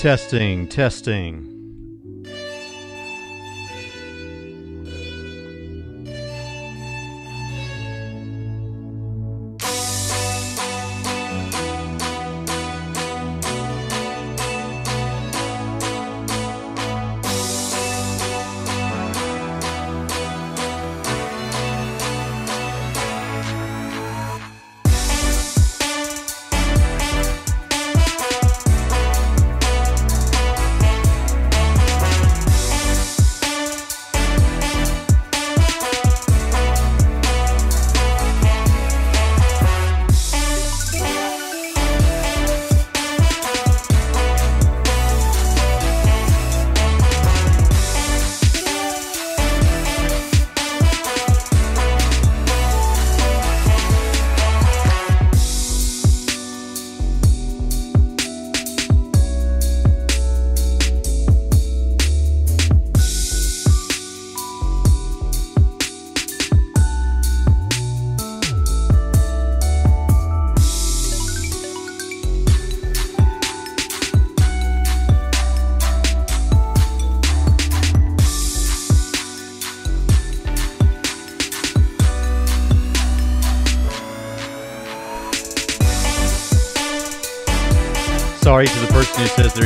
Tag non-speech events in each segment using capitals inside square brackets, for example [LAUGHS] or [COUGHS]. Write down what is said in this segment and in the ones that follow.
Testing, testing.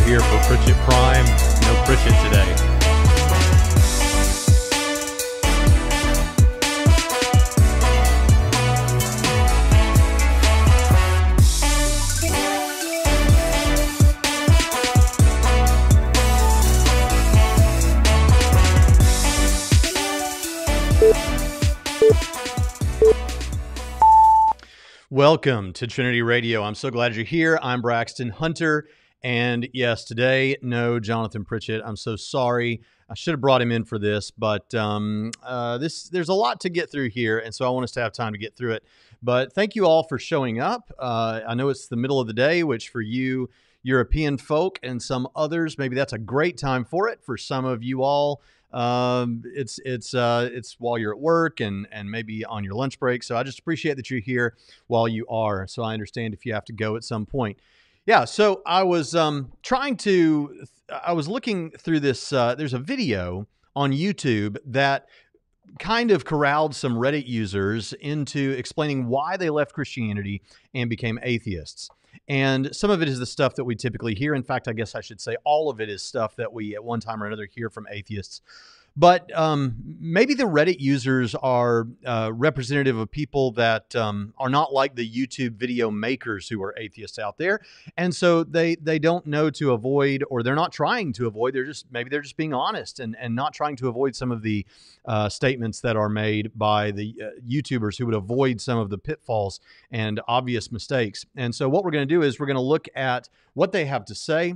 Here for Pritchett Prime. No Pritchett today. Welcome to Trinity Radio. I'm so glad you're here. I'm Braxton Hunter. And yes, today, no Jonathan Pritchett. I'm so sorry. I should have brought him in for this, but um, uh, this there's a lot to get through here, and so I want us to have time to get through it. But thank you all for showing up. Uh, I know it's the middle of the day, which for you European folk and some others, maybe that's a great time for it. For some of you all, um, it's it's uh, it's while you're at work and and maybe on your lunch break. So I just appreciate that you're here while you are. So I understand if you have to go at some point. Yeah. So I was um, trying to. I was looking through this. Uh, there's a video on YouTube that kind of corralled some Reddit users into explaining why they left Christianity and became atheists. And some of it is the stuff that we typically hear. In fact, I guess I should say all of it is stuff that we at one time or another hear from atheists. But um, maybe the Reddit users are uh, representative of people that um, are not like the YouTube video makers who are atheists out there, and so they they don't know to avoid, or they're not trying to avoid. They're just maybe they're just being honest and and not trying to avoid some of the uh, statements that are made by the uh, YouTubers who would avoid some of the pitfalls and obvious mistakes. And so what we're going to do is we're going to look at what they have to say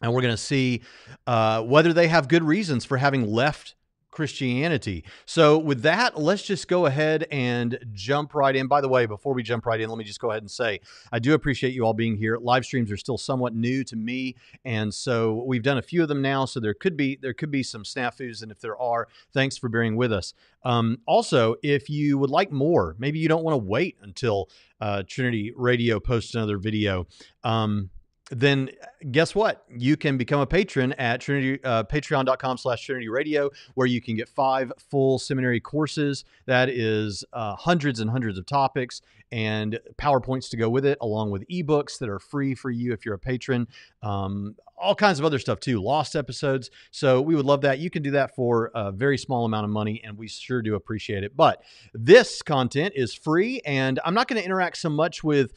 and we're going to see uh, whether they have good reasons for having left Christianity. So, with that, let's just go ahead and jump right in. By the way, before we jump right in, let me just go ahead and say I do appreciate you all being here. Live streams are still somewhat new to me, and so we've done a few of them now. So there could be there could be some snafus, and if there are, thanks for bearing with us. Um, also, if you would like more, maybe you don't want to wait until uh, Trinity Radio posts another video. Um, then guess what? You can become a patron at Trinity, uh, patreon.com slash Trinity Radio, where you can get five full seminary courses. That is uh, hundreds and hundreds of topics and PowerPoints to go with it, along with ebooks that are free for you if you're a patron. Um, all kinds of other stuff too, lost episodes. So we would love that. You can do that for a very small amount of money, and we sure do appreciate it. But this content is free, and I'm not going to interact so much with.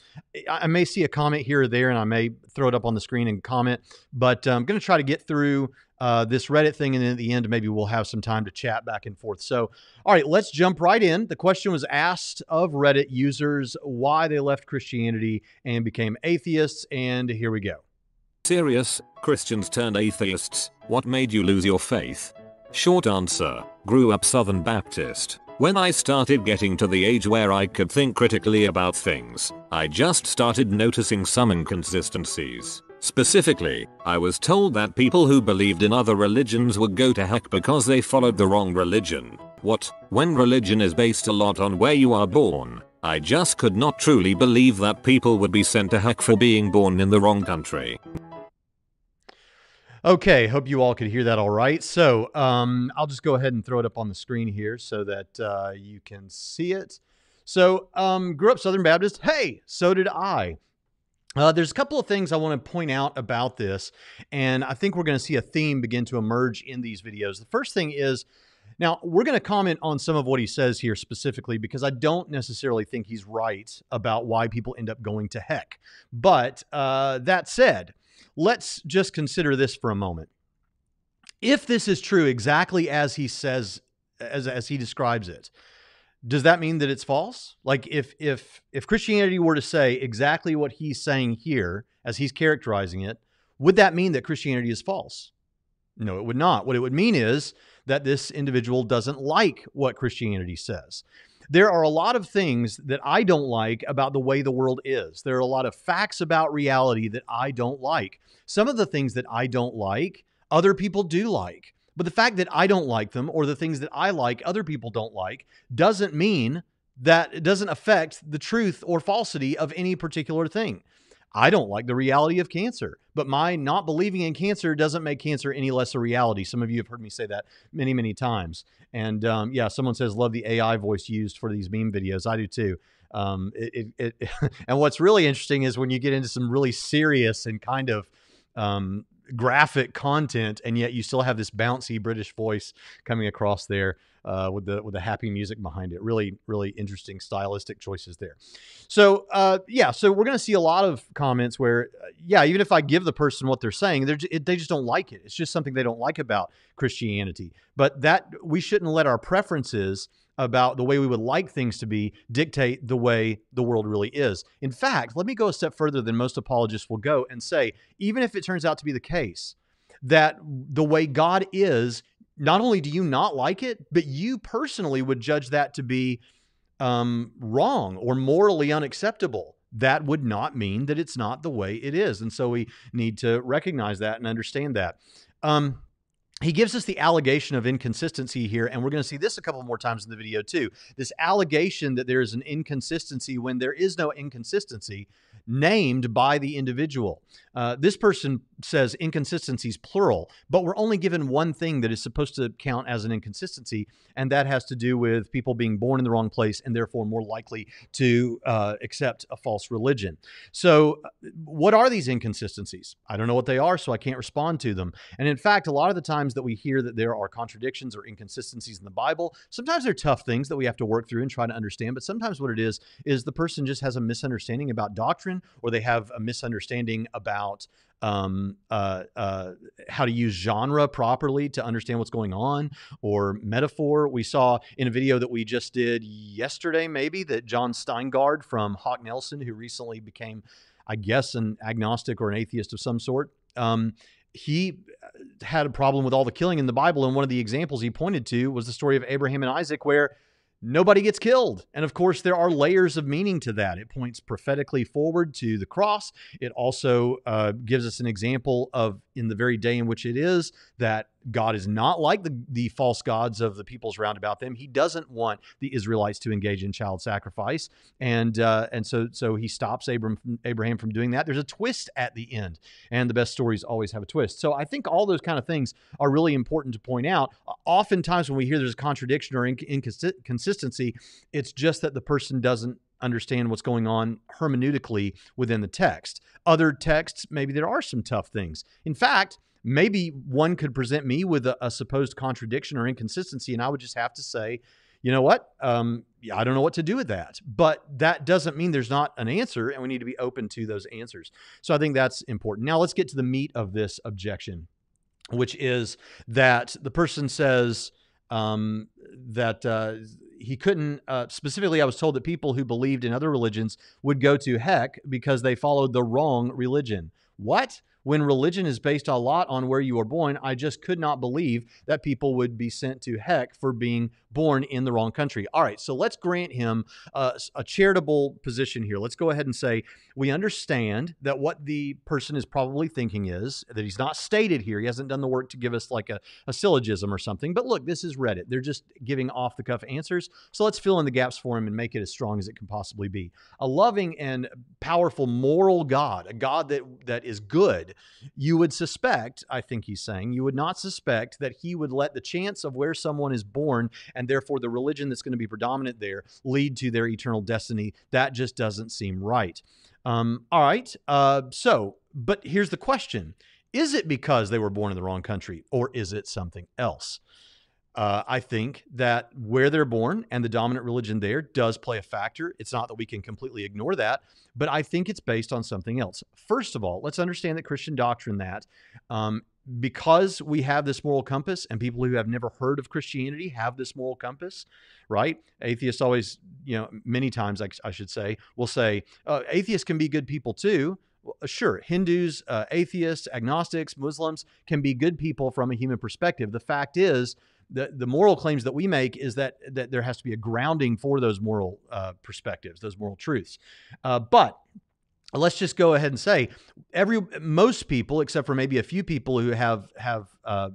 I may see a comment here or there, and I may throw it up on the screen and comment, but I'm going to try to get through uh, this Reddit thing, and then at the end, maybe we'll have some time to chat back and forth. So, all right, let's jump right in. The question was asked of Reddit users why they left Christianity and became atheists, and here we go. Serious, Christians turned atheists, what made you lose your faith? Short answer, grew up Southern Baptist. When I started getting to the age where I could think critically about things, I just started noticing some inconsistencies. Specifically, I was told that people who believed in other religions would go to heck because they followed the wrong religion. What, when religion is based a lot on where you are born? I just could not truly believe that people would be sent to heck for being born in the wrong country. Okay, hope you all could hear that all right. So um, I'll just go ahead and throw it up on the screen here so that uh, you can see it. So, um, grew up Southern Baptist. Hey, so did I. Uh, there's a couple of things I want to point out about this, and I think we're going to see a theme begin to emerge in these videos. The first thing is now we're going to comment on some of what he says here specifically because I don't necessarily think he's right about why people end up going to heck. But uh, that said, let's just consider this for a moment. If this is true exactly as he says, as, as he describes it, does that mean that it's false? Like if if if Christianity were to say exactly what he's saying here as he's characterizing it, would that mean that Christianity is false? No, it would not. What it would mean is that this individual doesn't like what Christianity says. There are a lot of things that I don't like about the way the world is. There are a lot of facts about reality that I don't like. Some of the things that I don't like, other people do like. But the fact that I don't like them or the things that I like other people don't like doesn't mean that it doesn't affect the truth or falsity of any particular thing. I don't like the reality of cancer, but my not believing in cancer doesn't make cancer any less a reality. Some of you have heard me say that many, many times. And um, yeah, someone says, love the AI voice used for these meme videos. I do too. Um, it, it, it [LAUGHS] and what's really interesting is when you get into some really serious and kind of um, graphic content, and yet you still have this bouncy British voice coming across there uh, with the with the happy music behind it. Really, really interesting stylistic choices there. So uh, yeah, so we're going to see a lot of comments where uh, yeah, even if I give the person what they're saying, they're it, they just don't like it. It's just something they don't like about Christianity. But that we shouldn't let our preferences about the way we would like things to be dictate the way the world really is. In fact, let me go a step further than most apologists will go and say, even if it turns out to be the case that the way God is, not only do you not like it, but you personally would judge that to be um, wrong or morally unacceptable. That would not mean that it's not the way it is. And so we need to recognize that and understand that. Um, he gives us the allegation of inconsistency here, and we're going to see this a couple more times in the video too. This allegation that there is an inconsistency when there is no inconsistency named by the individual. Uh, this person says inconsistencies plural, but we're only given one thing that is supposed to count as an inconsistency, and that has to do with people being born in the wrong place and therefore more likely to uh, accept a false religion. So, uh, what are these inconsistencies? I don't know what they are, so I can't respond to them. And in fact, a lot of the times that we hear that there are contradictions or inconsistencies in the Bible, sometimes they're tough things that we have to work through and try to understand, but sometimes what it is is the person just has a misunderstanding about doctrine or they have a misunderstanding about um, uh, uh, how to use genre properly to understand what's going on or metaphor. We saw in a video that we just did yesterday, maybe, that Jon Steingard from Hawk Nelson, who recently became, I guess, an agnostic or an atheist of some sort. Um, he uh, had a problem with all the killing in the Bible. And one of the examples he pointed to was the story of Abraham and Isaac, where nobody gets killed. And of course, there are layers of meaning to that. It points prophetically forward to the cross. It also uh, gives us an example of, in the very day in which it is, that God is not like the, the false gods of the peoples round about them. He doesn't want the Israelites to engage in child sacrifice, and uh, and so so he stops from, Abraham from doing that. There's a twist at the end, and the best stories always have a twist. So I think all those kind of things are really important to point out. Oftentimes, when we hear there's a contradiction or inconsistency, it's just that the person doesn't understand what's going on hermeneutically within the text. Other texts, maybe there are some tough things. In fact, maybe one could present me with a, a, supposed contradiction or inconsistency, and I would just have to say, you know what? Um, yeah, I don't know what to do with that. But that doesn't mean there's not an answer, and we need to be open to those answers. So I think that's important. Now let's get to the meat of this objection, which is that the person says um, that. Uh, he couldn't uh, specifically i was told that people who believed in other religions would go to heck because they followed the wrong religion. What? When religion is based a lot on where you were born, I just could not believe that people would be sent to heck for being born in the wrong country. All right, so let's grant him uh, a, a charitable position here. Let's go ahead and say we understand that what the person is probably thinking is that he's not stated here. He hasn't done the work to give us like a, a syllogism or something. But look, this is Reddit. They're just giving off the cuff answers. So let's fill in the gaps for him and make it as strong as it can possibly be. A loving and powerful moral God, a God that that is good, you would suspect, I think he's saying, you would not suspect that he would let the chance of where someone is born and therefore the religion that's going to be predominant there lead to their eternal destiny. That just doesn't seem right. Um, all right. Uh, so, but here's the question Is it because they were born in the wrong country or is it something else? Uh, I think that where they're born and the dominant religion there does play a factor. It's not that we can completely ignore that, but I think it's based on something else. First of all, let's understand that Christian doctrine that um, because we have this moral compass and people who have never heard of Christianity have this moral compass, right? Atheists always, you know, many times I, I should say, will say, uh, atheists can be good people too. Well, uh, sure, Hindus, uh, atheists, agnostics, Muslims can be good people from a human perspective. The fact is, the, the moral claims that we make is that that there has to be a grounding for those moral uh, perspectives, those moral truths. Uh, but let's just go ahead and say every most people, except for maybe a few people who have have uh,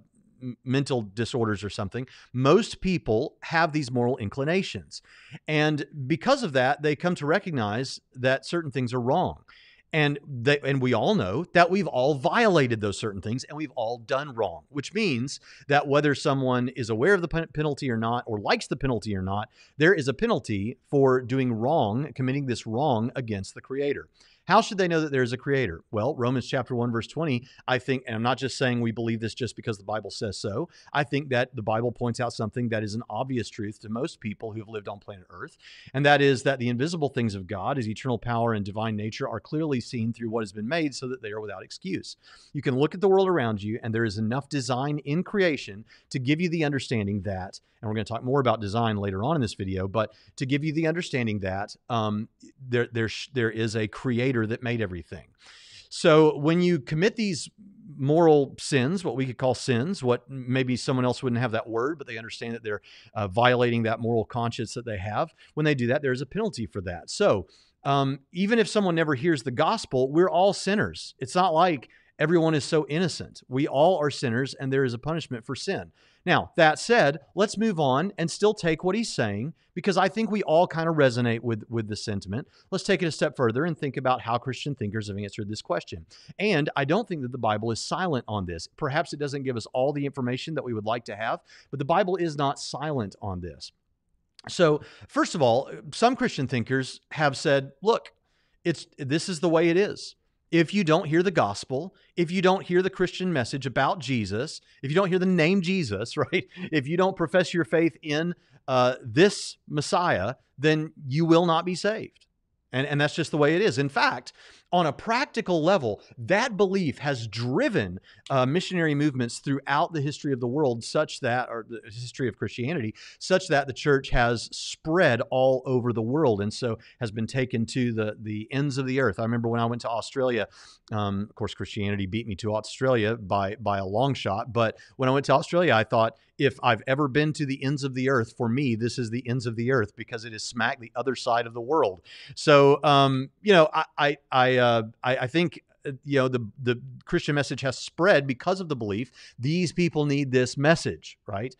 mental disorders or something, most people have these moral inclinations, and because of that, they come to recognize that certain things are wrong. And they, and we all know that we've all violated those certain things and we've all done wrong which means that whether someone is aware of the penalty or not or likes the penalty or not there is a penalty for doing wrong committing this wrong against the creator how should they know that there is a creator? Well, Romans chapter 1 verse 20, I think and I'm not just saying we believe this just because the Bible says so. I think that the Bible points out something that is an obvious truth to most people who have lived on planet Earth, and that is that the invisible things of God, his eternal power and divine nature are clearly seen through what has been made so that they are without excuse. You can look at the world around you and there is enough design in creation to give you the understanding that and we're going to talk more about design later on in this video, but to give you the understanding that um, there, there, there is a creator that made everything. So when you commit these moral sins, what we could call sins, what maybe someone else wouldn't have that word, but they understand that they're uh, violating that moral conscience that they have. When they do that, there's a penalty for that. So um, even if someone never hears the gospel, we're all sinners. It's not like everyone is so innocent. We all are sinners, and there is a punishment for sin. Now, that said, let's move on and still take what he's saying because I think we all kind of resonate with, with the sentiment. Let's take it a step further and think about how Christian thinkers have answered this question. And I don't think that the Bible is silent on this. Perhaps it doesn't give us all the information that we would like to have, but the Bible is not silent on this. So, first of all, some Christian thinkers have said, look, it's this is the way it is if you don't hear the gospel, if you don't hear the Christian message about Jesus, if you don't hear the name Jesus, [LAUGHS] right? If you don't profess your faith in uh, this Messiah, then you will not be saved. And, and that's just the way it is. In fact, on a practical level, that belief has driven uh, missionary movements throughout the history of the world, such that, or the history of Christianity, such that the church has spread all over the world and so has been taken to the, the ends of the earth. I remember when I went to Australia, um, of course, Christianity beat me to Australia by, by a long shot. But when I went to Australia, I thought, if I've ever been to the ends of the earth, for me, this is the ends of the earth because it is smack the other side of the world. So, um, you know, I, I, I uh, I, I think uh, you know the the Christian message has spread because of the belief these people need this message, right?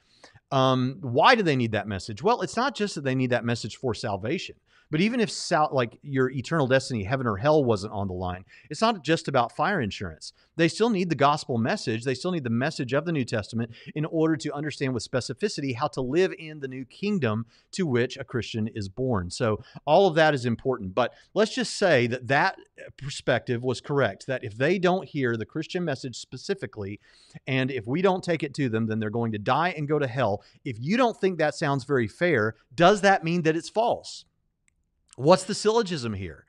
Um, why do they need that message? Well, it's not just that they need that message for salvation. But even if sal- like your eternal destiny, heaven or hell wasn't on the line, it's not just about fire insurance. They still need the gospel message. They still need the message of the New Testament in order to understand with specificity how to live in the new kingdom to which a Christian is born. So all of that is important. But let's just say that that perspective was correct. That if they don't hear the Christian message specifically, and if we don't take it to them, then they're going to die and go to hell. If you don't think that sounds very fair, does that mean that it's false? What's the syllogism here?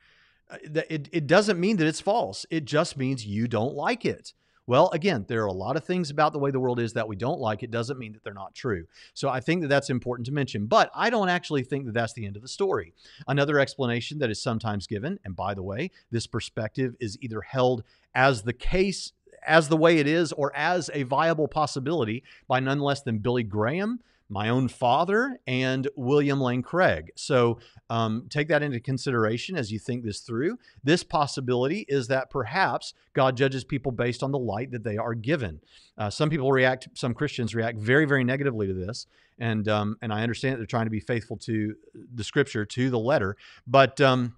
Uh, it, it doesn't mean that it's false. It just means you don't like it. Well, again, there are a lot of things about the way the world is that we don't like. It doesn't mean that they're not true. So I think that that's important to mention. But I don't actually think that that's the end of the story. Another explanation that is sometimes given, and by the way, this perspective is either held as the case as the way it is or as a viable possibility by none less than Billy Graham, my own father and William Lane Craig. So um, take that into consideration as you think this through. This possibility is that perhaps God judges people based on the light that they are given. Uh, some people react, some Christians react very, very negatively to this. And, um, and I understand that they're trying to be faithful to the scripture, to the letter. But um,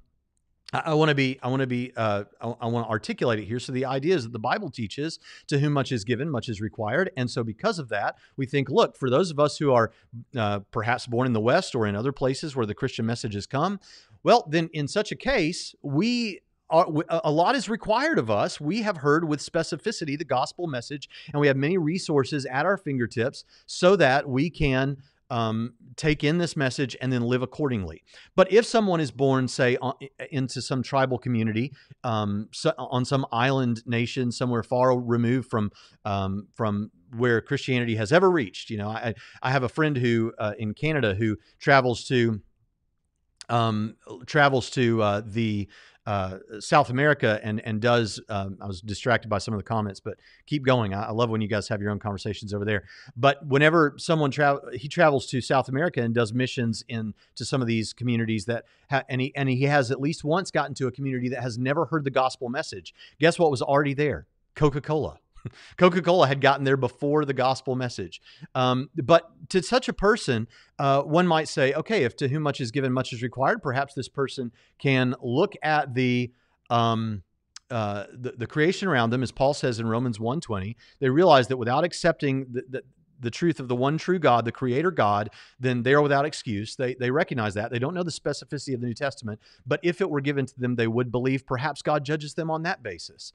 I, want to be, I want to be, uh, I, want to articulate it here. So the idea is that the Bible teaches to whom much is given, much is required. And so because of that, we think, look, for those of us who are uh, perhaps born in the West or in other places where the Christian message has come, well, then in such a case, we are, a lot is required of us. We have heard with specificity the gospel message, and we have many resources at our fingertips so that we can um, take in this message and then live accordingly. But if someone is born, say, into some tribal community, um, so on some island nation, somewhere far removed from um, from where Christianity has ever reached, you know, I I have a friend who uh, in Canada who travels to um, travels to uh, the uh, South America and and does. Um, I was distracted by some of the comments, but keep going. I, I, love when you guys have your own conversations over there. But whenever someone travel, he travels to South America and does missions in to some of these communities that, ha- and he and he has at least once gotten to a community that has never heard the gospel message. Guess what was already there? Coca Cola. [LAUGHS] Coca Cola had gotten there before the gospel message. Um, but to such a person, uh, one might say, okay, if to whom much is given, much is required, perhaps this person can look at the. Um, uh, the, the creation around them, as Paul says in Romans 1.20, they realize that without accepting the, the, the truth of the one true God, the creator God, then they are without excuse. They, they recognize that. They don't know the specificity of the New Testament, but if it were given to them, they would believe. Perhaps God judges them on that basis.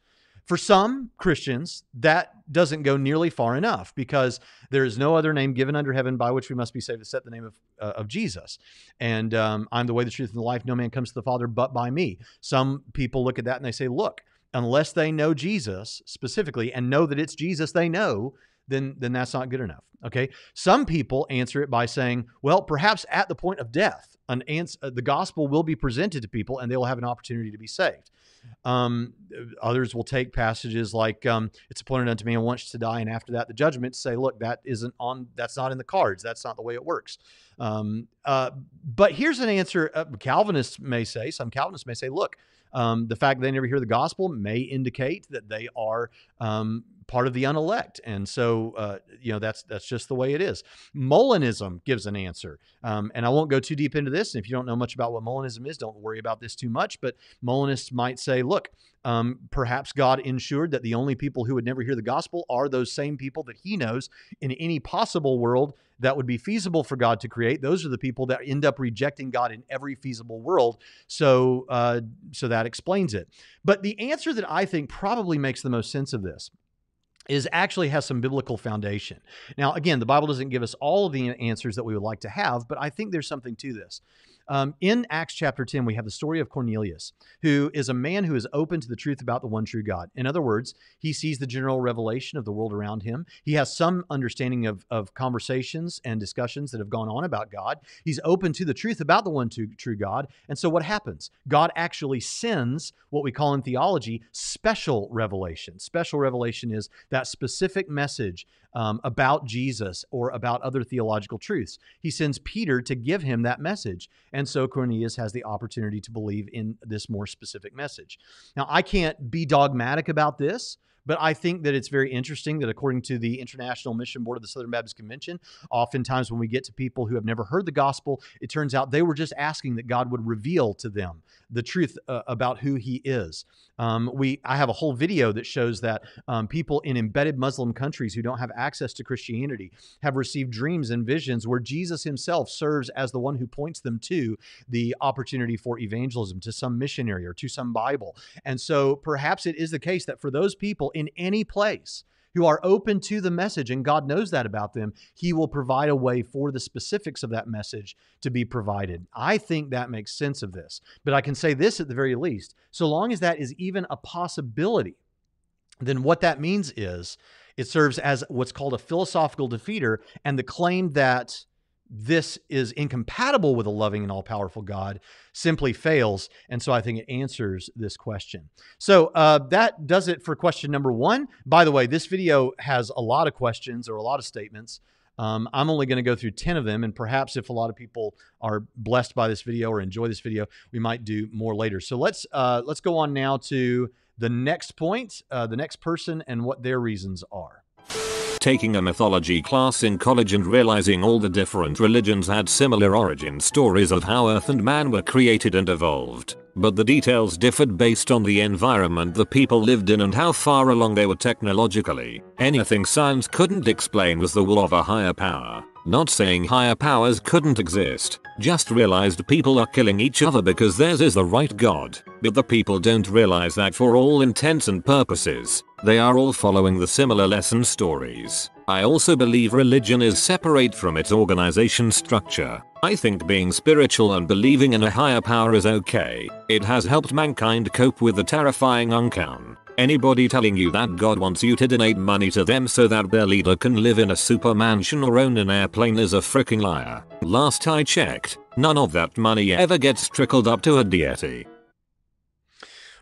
For some Christians, that doesn't go nearly far enough because there is no other name given under heaven by which we must be saved except the name of, uh, of Jesus. And um, I'm the way, the truth, and the life. No man comes to the Father but by me. Some people look at that and they say, look, unless they know Jesus specifically and know that it's Jesus they know, then then that's not good enough. Okay. Some people answer it by saying, well, perhaps at the point of death, an ans- uh, the gospel will be presented to people and they will have an opportunity to be saved. Um, others will take passages like um, "It's appointed unto me and once to die," and after that, the judgment. Say, look, that isn't on. That's not in the cards. That's not the way it works. Um, uh, but here's an answer. Uh, Calvinists may say. Some Calvinists may say, look. Um, the fact that they never hear the gospel may indicate that they are um, part of the unelect, and so uh, you know that's that's just the way it is. Molinism gives an answer, um, and I won't go too deep into this. And if you don't know much about what Molinism is, don't worry about this too much. But Molinists might say, look, um, perhaps God ensured that the only people who would never hear the gospel are those same people that He knows in any possible world that would be feasible for God to create. Those are the people that end up rejecting God in every feasible world. So, uh, so that explains it. But the answer that I think probably makes the most sense of this is actually has some biblical foundation. Now, again, the Bible doesn't give us all of the answers that we would like to have, but I think there's something to this. Um, in Acts chapter 10, we have the story of Cornelius, who is a man who is open to the truth about the one true God. In other words, he sees the general revelation of the world around him. He has some understanding of, of conversations and discussions that have gone on about God. He's open to the truth about the one true God. And so what happens? God actually sends what we call in theology special revelation. Special revelation is that specific message um, about Jesus or about other theological truths. He sends Peter to give him that message. And so Cornelius has the opportunity to believe in this more specific message. Now, I can't be dogmatic about this. But I think that it's very interesting that according to the International Mission Board of the Southern Baptist Convention, oftentimes when we get to people who have never heard the gospel, it turns out they were just asking that God would reveal to them the truth uh, about who He is. Um, we I have a whole video that shows that um, people in embedded Muslim countries who don't have access to Christianity have received dreams and visions where Jesus Himself serves as the one who points them to the opportunity for evangelism, to some missionary or to some Bible. And so perhaps it is the case that for those people in any place who are open to the message, and God knows that about them, He will provide a way for the specifics of that message to be provided. I think that makes sense of this. But I can say this at the very least so long as that is even a possibility, then what that means is it serves as what's called a philosophical defeater, and the claim that this is incompatible with a loving and all powerful God simply fails. And so I think it answers this question. So uh, that does it for question number one. By the way, this video has a lot of questions or a lot of statements Um, I'm only going to go through 10 of them, and perhaps if a lot of people are blessed by this video or enjoy this video, we might do more later. So let's uh, let's go on now to the next point, uh, the next person, and what their reasons are taking a mythology class in college and realizing all the different religions had similar origin stories of how Earth and man were created and evolved, but the details differed based on the environment the people lived in and how far along they were technologically. Anything science couldn't explain was the will of a higher power. Not saying higher powers couldn't exist, just realized people are killing each other because theirs is the right god. But the people don't realize that for all intents and purposes, they are all following the similar lesson stories. I also believe religion is separate from its organization structure. I think being spiritual and believing in a higher power is okay. It has helped mankind cope with the terrifying unknown. Anybody telling you that God wants you to donate money to them so that their leader can live in a super mansion or own an airplane is a freaking liar. Last I checked, none of that money ever gets trickled up to a deity.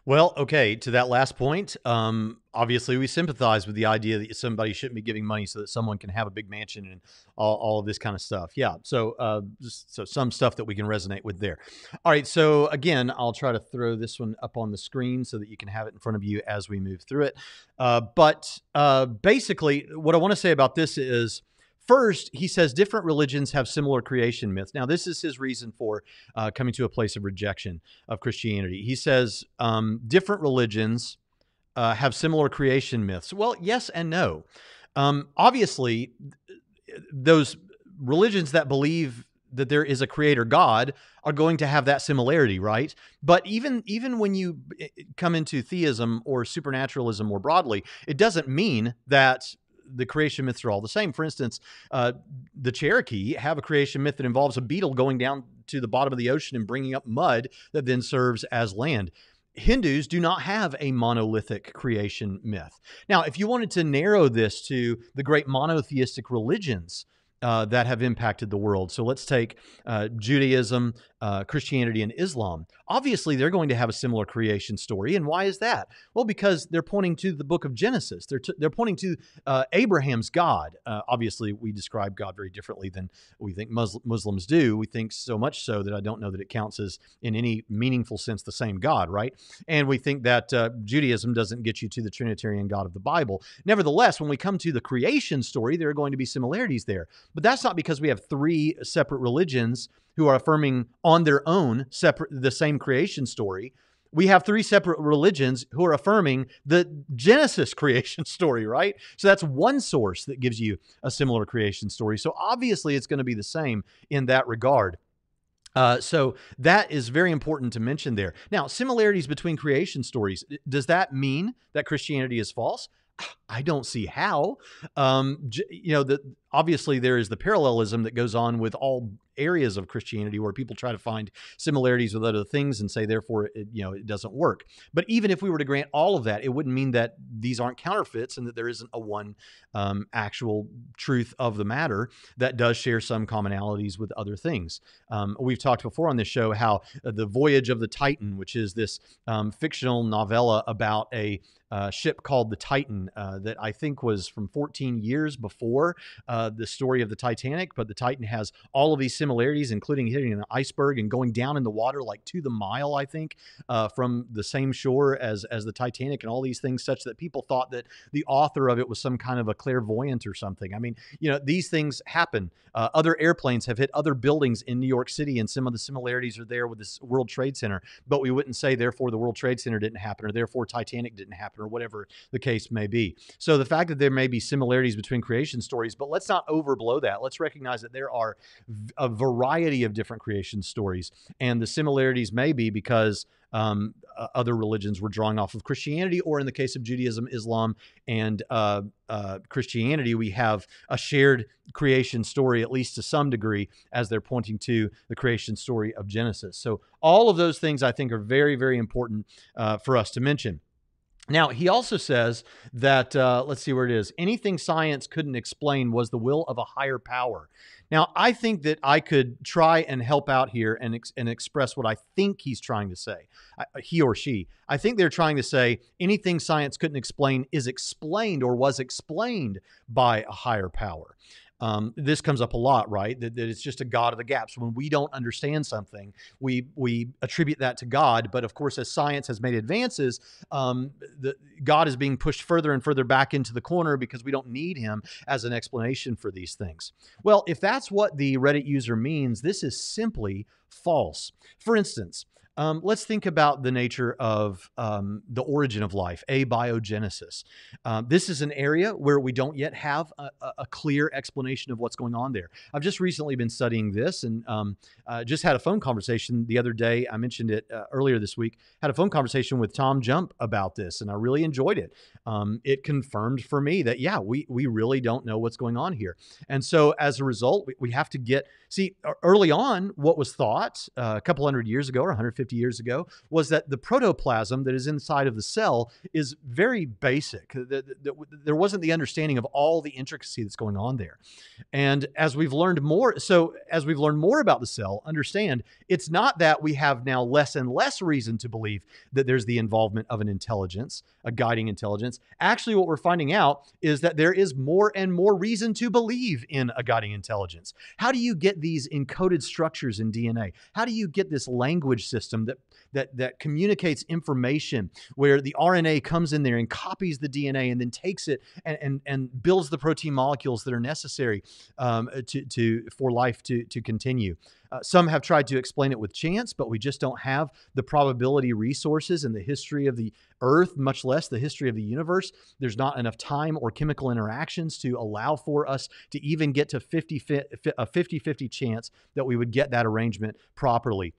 Well, okay, to that last point, um, obviously we sympathize with the idea that somebody shouldn't be giving money so that someone can have a big mansion and all, all of this kind of stuff. Yeah, so uh, so some stuff that we can resonate with there. All right, so again, I'll try to throw this one up on the screen so that you can have it in front of you as we move through it. Uh, but uh, basically, what I want to say about this is First, he says different religions have similar creation myths. Now, this is his reason for uh, coming to a place of rejection of Christianity. He says um, different religions uh, have similar creation myths. Well, yes and no. Um, obviously, those religions that believe that there is a creator God are going to have that similarity, right? But even even when you eh, come into theism or supernaturalism more broadly, it doesn't mean that the creation myths are all the same. For instance, uh, the Cherokee have a creation myth that involves a beetle going down to the bottom of the ocean and bringing up mud that then serves as land. Hindus do not have a monolithic creation myth. Now, if you wanted to narrow this to the great monotheistic religions, uh, that have impacted the world. So let's take uh, Judaism, uh, Christianity, and Islam. Obviously, they're going to have a similar creation story. And why is that? Well, because they're pointing to the book of Genesis. They're, t- they're pointing to uh, Abraham's God. Uh, obviously, we describe God very differently than we think Mus- Muslims do. We think so much so that I don't know that it counts as, in any meaningful sense, the same God, right? And we think that uh, Judaism doesn't get you to the Trinitarian God of the Bible. Nevertheless, when we come to the creation story, there are going to be similarities there. But that's not because we have three separate religions who are affirming on their own separate the same creation story. We have three separate religions who are affirming the Genesis [LAUGHS] creation story, right? So that's one source that gives you a similar creation story. So obviously it's going to be the same in that regard. Uh, so that is very important to mention there. Now, similarities between creation stories. Does that mean that Christianity is false? I don't see how. Um, you know, the, obviously there is the parallelism that goes on with all areas of Christianity where people try to find similarities with other things and say therefore it, you know it doesn't work. But even if we were to grant all of that, it wouldn't mean that these aren't counterfeits and that there isn't a one um, actual truth of the matter that does share some commonalities with other things. Um, we've talked before on this show how uh, the Voyage of the Titan, which is this um, fictional novella about a uh, ship called the Titan uh, that I think was from 14 years before uh, the story of the Titanic. But the Titan has all of these similarities, including hitting an iceberg and going down in the water like to the mile, I think, uh, from the same shore as as the Titanic, and all these things, such that people thought that the author of it was some kind of a clairvoyant or something. I mean, you know, these things happen. Uh, other airplanes have hit other buildings in New York City, and some of the similarities are there with this World Trade Center. But we wouldn't say, therefore, the World Trade Center didn't happen, or therefore Titanic didn't happen, or whatever the case may be. So the fact that there may be similarities between creation stories, but let's not overblow that. Let's recognize that there are a variety of different creation stories, and the similarities may be because um, other religions were drawing off of Christianity, or in the case of Judaism, Islam, and uh, uh, Christianity, we have a shared creation story, at least to some degree, as they're pointing to the creation story of Genesis. So, all of those things I think are very, very important uh, for us to mention. Now, he also says that, uh, let's see where it is, anything science couldn't explain was the will of a higher power. Now, I think that I could try and help out here and, ex- and express what I think he's trying to say, uh, he or she. I think they're trying to say anything science couldn't explain is explained or was explained by a higher power. Um, this comes up a lot, right? That, that it's just a God of the gaps. When we don't understand something, we we attribute that to God. But of course, as science has made advances, um, the, God is being pushed further and further back into the corner because we don't need Him as an explanation for these things. Well, if that's what the Reddit user means, this is simply false. For instance, um, let's think about the nature of um, the origin of life, abiogenesis. Um, this is an area where we don't yet have a, a, clear explanation of what's going on there. I've just recently been studying this and uh, just had a phone conversation the other day. I mentioned it uh, earlier this week. Had a phone conversation with Tom Jump about this, and I really enjoyed it. Um, it confirmed for me that yeah, we we really don't know what's going on here, and so as a result, we, we have to get see early on what was thought uh, a couple hundred years ago or 150 150 years ago was that the protoplasm that is inside of the cell is very basic. There wasn't the understanding of all the intricacy that's going on there. And as we've learned more, so as we've learned more about the cell, understand it's not that we have now less and less reason to believe that there's the involvement of an intelligence, a guiding intelligence. Actually, what we're finding out is that there is more and more reason to believe in a guiding intelligence. How do you get these encoded structures in DNA? How do you get this language system? System that that that communicates information where the RNA comes in there and copies the DNA and then takes it and and, and builds the protein molecules that are necessary um, to, to for life to to continue. Uh, some have tried to explain it with chance, but we just don't have the probability resources and the history of the Earth, much less the history of the universe. There's not enough time or chemical interactions to allow for us to even get to 50, a 50 50 chance that we would get that arrangement properly.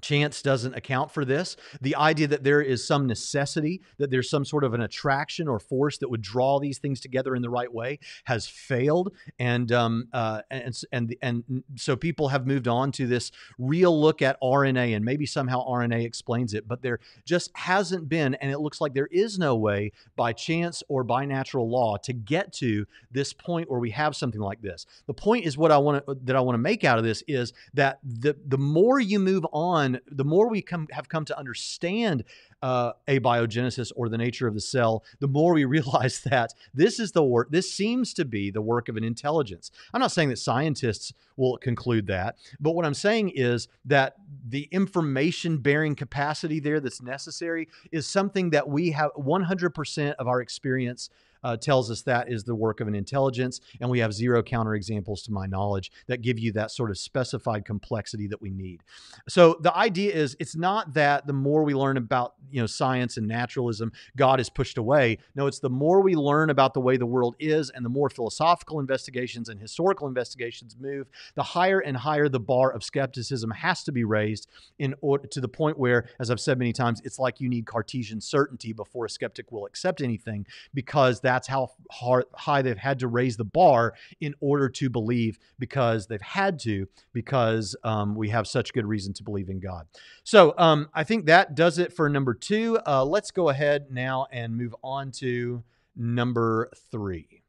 Chance doesn't account for this. The idea that there is some necessity, that there's some sort of an attraction or force that would draw these things together in the right way, has failed, and um, uh, and and and so people have moved on to this real look at RNA, and maybe somehow RNA explains it, but there just hasn't been, and it looks like there is no way by chance or by natural law to get to this point where we have something like this. The point is what I want to that I want to make out of this is that the the more you move on the more we come have come to understand uh, abiogenesis or the nature of the cell, the more we [LAUGHS] realize that this is the work. This seems to be the work of an intelligence. I'm not saying that scientists will conclude that, but what I'm saying is that the information bearing capacity there that's necessary is something that we have 100% of our experience uh, tells us that is the work of an intelligence. And we have zero counterexamples to my knowledge that give you that sort of specified complexity that we need. So the idea is it's not that the more we learn about you know science and naturalism, God is pushed away. No, it's the more we learn about the way the world is and the more philosophical investigations and historical investigations move, the higher and higher the bar of skepticism has to be raised in order to the point where, as I've said many times, it's like you need Cartesian certainty before a skeptic will accept anything because that that's how hard, high they've had to raise the bar in order to believe because they've had to because um, we have such good reason to believe in God. So um, I think that does it for number two. Uh, let's go ahead now and move on to number three.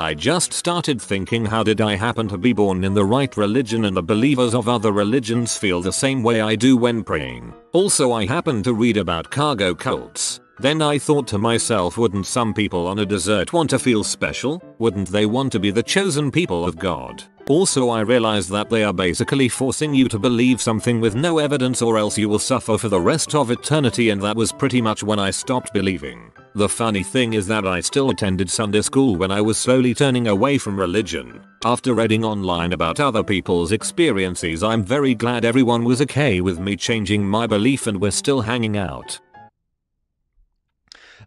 I just started thinking how did I happen to be born in the right religion and the believers of other religions feel the same way I do when praying. Also I happen to read about cargo cults. Then I thought to myself wouldn't some people on a desert want to feel special? Wouldn't they want to be the chosen people of God? Also I realized that they are basically forcing you to believe something with no evidence or else you will suffer for the rest of eternity and that was pretty much when I stopped believing. The funny thing is that I still attended Sunday school when I was slowly turning away from religion. After reading online about other people's experiences I'm very glad everyone was okay with me changing my belief and we're still hanging out.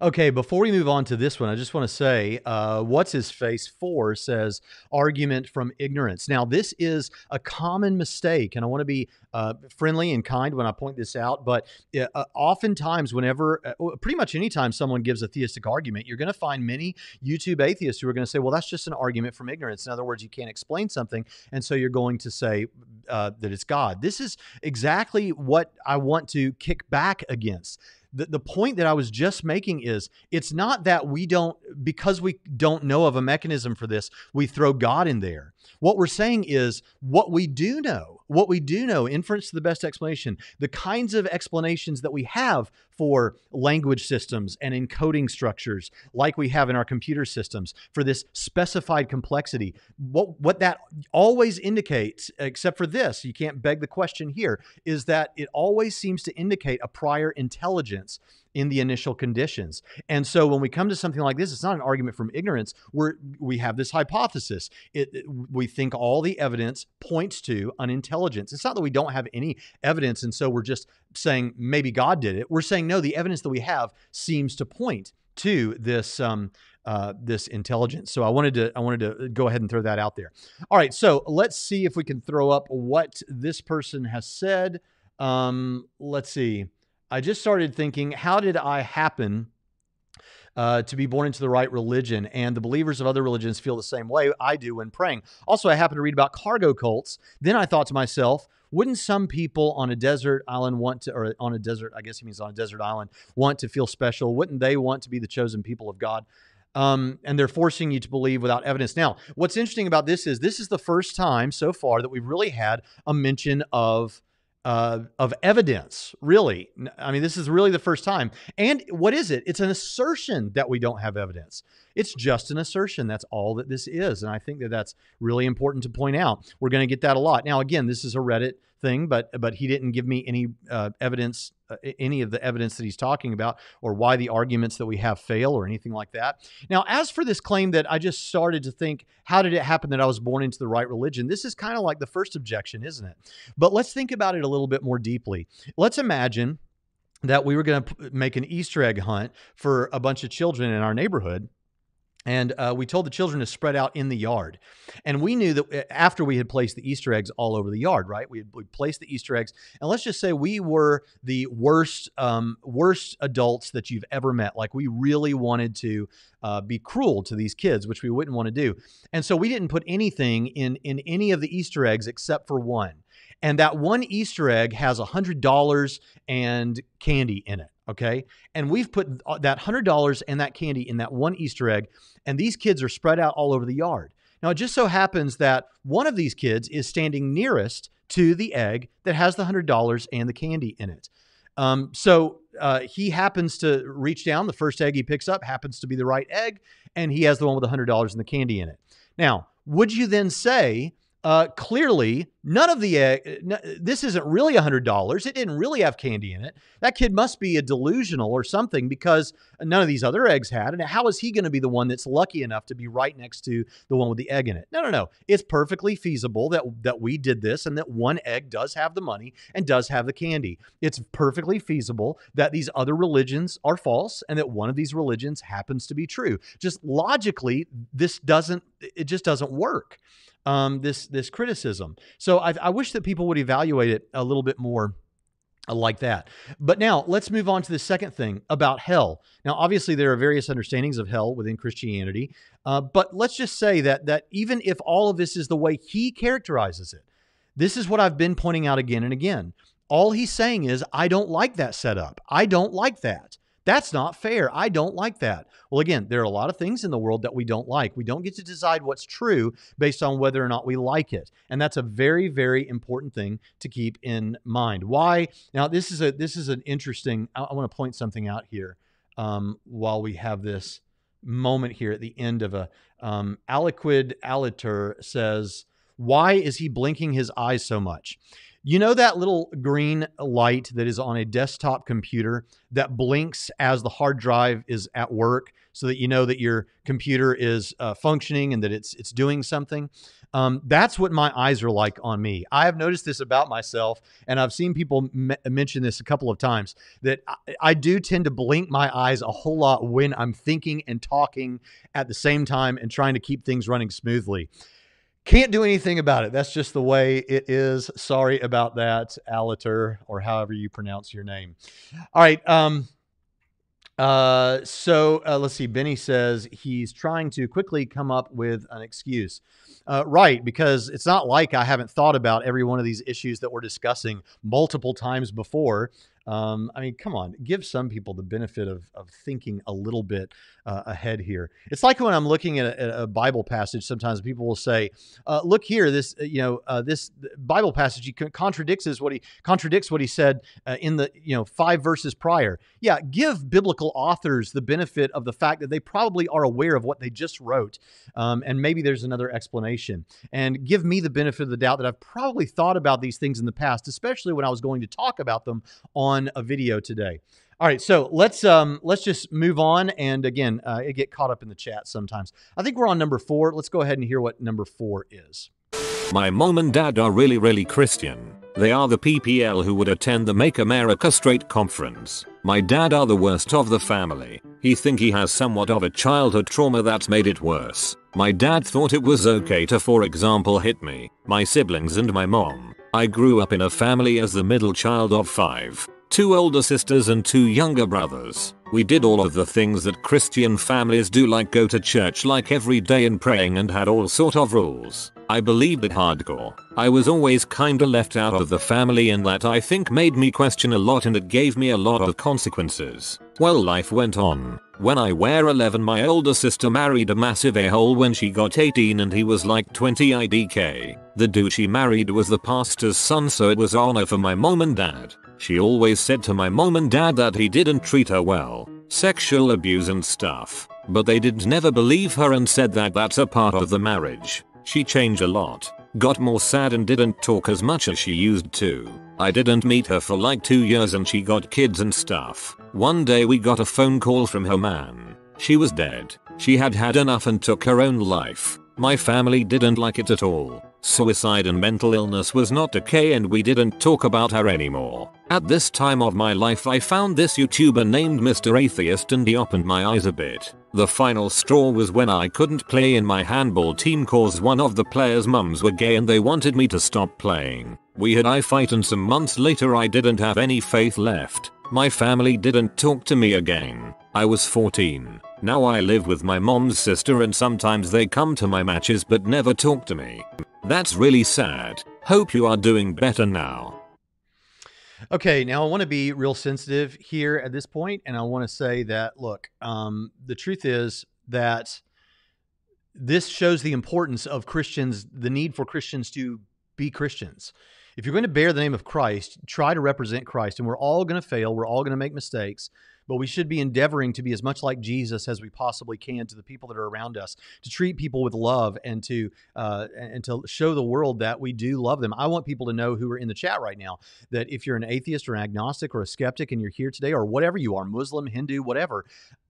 Okay, before we move on to this one, I just want to say, uh, what's his face for says argument from ignorance. Now, this is a common mistake, and I want to be uh, friendly and kind when I point this out. But uh, oftentimes, whenever, uh, pretty much anytime someone gives a theistic argument, you're going to find many YouTube atheists who are going to say, well, that's just an argument from ignorance. In other words, you can't explain something. And so you're going to say uh, that it's God. This is exactly what I want to kick back against the, the point that I was just making is it's not that we don't, because we don't know of a mechanism for this, we throw God in there. What we're saying is what we do know, what we do know, inference to the best explanation, the kinds of explanations that we have for language systems and encoding structures like we have in our computer systems for this specified complexity. What, what that always indicates, except for this, you can't beg the question here, is that it always seems to indicate a prior intelligence in the initial conditions. And so when we come to something like this, it's not an argument from ignorance. We're, we have this hypothesis. It, it, we think all the evidence points to an intelligence. It's not that we don't have any evidence and so we're just saying maybe God did it. We're saying no, the evidence that we have seems to point to this um, uh, this intelligence. So I wanted to I wanted to go ahead and throw that out there. All right, so let's see if we can throw up what this person has said. Um, let's see. I just started thinking, how did I happen uh, to be born into the right religion? And the believers of other religions feel the same way I do when praying. Also, I happened to read about cargo cults. Then I thought to myself, wouldn't some people on a desert island want to, or on a desert, I guess he means on a desert island, want to feel special? Wouldn't they want to be the chosen people of God? Um, and they're forcing you to believe without evidence. Now, what's interesting about this is this is the first time so far that we've really had a mention of uh, of evidence, really. I mean, this is really the first time. And what is it? It's an assertion that we don't have evidence. It's just an assertion. That's all that this is. And I think that that's really important to point out. We're going to get that a lot. Now, again, this is a Reddit thing, but but he didn't give me any uh, evidence, uh, any of the evidence that he's talking about, or why the arguments that we have fail, or anything like that. Now, as for this claim that I just started to think, how did it happen that I was born into the right religion? This is kind of like the first objection, isn't it? But let's think about it a little bit more deeply. Let's imagine that we were going to make an Easter egg hunt for a bunch of children in our neighborhood and uh, we told the children to spread out in the yard. And we knew that uh, after we had placed the Easter eggs all over the yard, right? We, we placed the Easter eggs. And let's just say we were the worst, um, worst adults that you've ever met. Like we really wanted to uh, be cruel to these kids, which we wouldn't want to do. And so we didn't put anything in, in any of the Easter eggs except for one. And that one Easter egg has a $100 and candy in it. Okay. And we've put uh, that $100 and that candy in that one Easter egg, and these kids are spread out all over the yard. Now, it just so happens that one of these kids is standing nearest to the egg that has the $100 and the candy in it. Um, so uh, he happens to reach down. The first egg he picks up happens to be the right egg, and he has the one with the $100 and the candy in it. Now, would you then say uh, clearly, none of the egg, uh, this isn't really $100. It didn't really have candy in it. That kid must be a delusional or something because none of these other eggs had. And how is he going to be the one that's lucky enough to be right next to the one with the egg in it? No, no, no. It's perfectly feasible that, that we did this and that one egg does have the money and does have the candy. It's perfectly feasible that these other religions are false and that one of these religions happens to be true. Just logically, this doesn't, it just doesn't work um, this this criticism. So I, I wish that people would evaluate it a little bit more uh, like that. But now let's move on to the second thing about hell. Now, obviously, there are various understandings of hell within Christianity, uh, but let's just say that that even if all of this is the way he characterizes it, this is what I've been pointing out again and again. All he's saying is, I don't like that setup. I don't like that. That's not fair. I don't like that. Well, again, there are a lot of things in the world that we don't like. We don't get to decide what's true based on whether or not we like it. And that's a very, very important thing to keep in mind. Why? Now, this is a this is an interesting. I, I want to point something out here um, while we have this moment here at the end of a um, Aliquid Aliter says, "Why is he blinking his eyes so much?" You know that little green light that is on a desktop computer that blinks as the hard drive is at work so that you know that your computer is uh, functioning and that it's it's doing something. Um, that's what my eyes are like on me. I have noticed this about myself, and I've seen people m- mention this a couple of times that I, I do tend to blink my eyes a whole lot when I'm thinking and talking at the same time and trying to keep things running smoothly. Can't do anything about it. That's just the way it is. Sorry about that, Aliter, or however you pronounce your name. All right. Um, uh, so uh, let's see. Benny says he's trying to quickly come up with an excuse. Uh, right, because it's not like I haven't thought about every one of these issues that we're discussing multiple times before. Um, I mean, come on, give some people the benefit of, of thinking a little bit uh, ahead here. It's like when I'm looking at a, a Bible passage, sometimes people will say, uh, "Look here, this uh, you know uh, this Bible passage he contradicts what he contradicts what he said uh, in the you know five verses prior." Yeah, give biblical authors the benefit of the fact that they probably are aware of what they just wrote, um, and maybe there's another explanation. And give me the benefit of the doubt that I've probably thought about these things in the past, especially when I was going to talk about them on a video today. All right, so let's um, let's just move on, and again, uh, get caught up in the chat sometimes. I think we're on number four. Let's go ahead and hear what number four is. My mom and dad are really really Christian. They are the PPL who would attend the Make America Straight conference. My dad are the worst of the family. He think he has somewhat of a childhood trauma that's made it worse. My dad thought it was okay to for example hit me, my siblings and my mom. I grew up in a family as the middle child of five two older sisters and two younger brothers. We did all of the things that Christian families do like go to church like every day and praying and had all sort of rules. I believed it hardcore. I was always kinda left out of the family and that I think made me question a lot and it gave me a lot of consequences. Well life went on. When I were 11 my older sister married a massive a-hole when she got 18 and he was like 20 IDK. The dude she married was the pastor's son so it was honor for my mom and dad. She always said to my mom and dad that he didn't treat her well, sexual abuse and stuff, but they didn't never believe her and said that that's a part of the marriage. She changed a lot, got more sad and didn't talk as much as she used to. I didn't meet her for like 2 years and she got kids and stuff. One day we got a phone call from her man. She was dead. She had had enough and took her own life. My family didn't like it at all. Suicide and mental illness was not okay and we didn't talk about her anymore. At this time of my life I found this YouTuber named Mr. Atheist and he opened my eyes a bit. The final straw was when I couldn't play in my handball team cause one of the players mums were gay and they wanted me to stop playing. We had I fight and some months later I didn't have any faith left. My family didn't talk to me again. I was 14. Now I live with my mom's sister and sometimes they come to my matches but never talk to me. That's really sad. Hope you are doing better now. Okay, now I want to be real sensitive here at this point, and I want to say that look, um, the truth is that this shows the importance of Christians, the need for Christians to be Christians. If you're going to bear the name of Christ, try to represent Christ, and we're all going to fail, we're all going to make mistakes but we should be endeavoring to be as much like Jesus as we possibly can to the people that are around us, to treat people with love and to uh, and to show the world that we do love them. I want people to know who are in the chat right now that if you're an atheist or an agnostic or a skeptic and you're here today or whatever you are, Muslim, Hindu, whatever,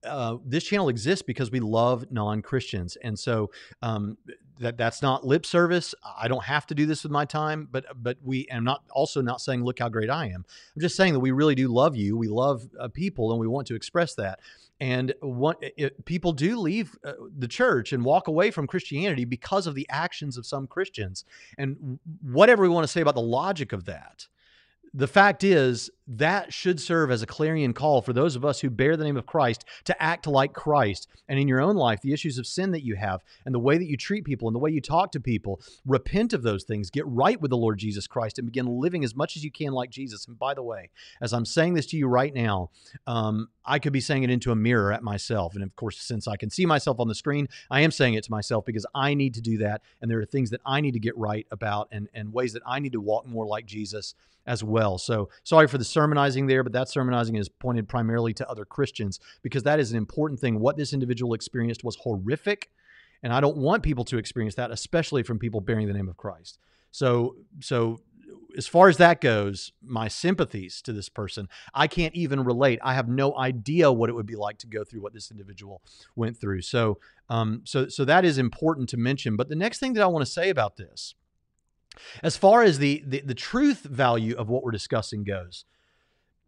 uh, this channel exists because we love non-Christians, and so um, that that's not lip service. I don't have to do this with my time, but but we. I'm not also not saying look how great I am. I'm just saying that we really do love you. We love uh, people, and we want to express that. And what it, people do leave uh, the church and walk away from Christianity because of the actions of some Christians. And whatever we want to say about the logic of that, the fact is that should serve as a clarion call for those of us who bear the name of Christ to act like Christ. And in your own life, the issues of sin that you have and the way that you treat people and the way you talk to people, repent of those things, get right with the Lord Jesus Christ, and begin living as much as you can like Jesus. And by the way, as I'm saying this to you right now, um, I could be saying it into a mirror at myself. And of course, since I can see myself on the screen, I am saying it to myself because I need to do that. And there are things that I need to get right about and, and ways that I need to walk more like Jesus as well. So sorry for the sermonizing there, but that sermonizing is pointed primarily to other Christians because that is an important thing. What this individual experienced was horrific, and I don't want people to experience that, especially from people bearing the name of Christ. So, so as far as that goes, my sympathies to this person, I can't even relate. I have no idea what it would be like to go through what this individual went through. So, um, so, so that is important to mention. But the next thing that I want to say about this as far as the, the, the truth value of what we're discussing goes,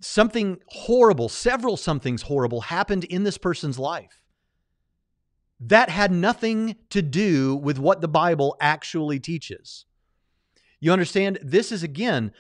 something horrible, several somethings horrible happened in this person's life. That had nothing to do with what the Bible actually teaches. You understand? This is again,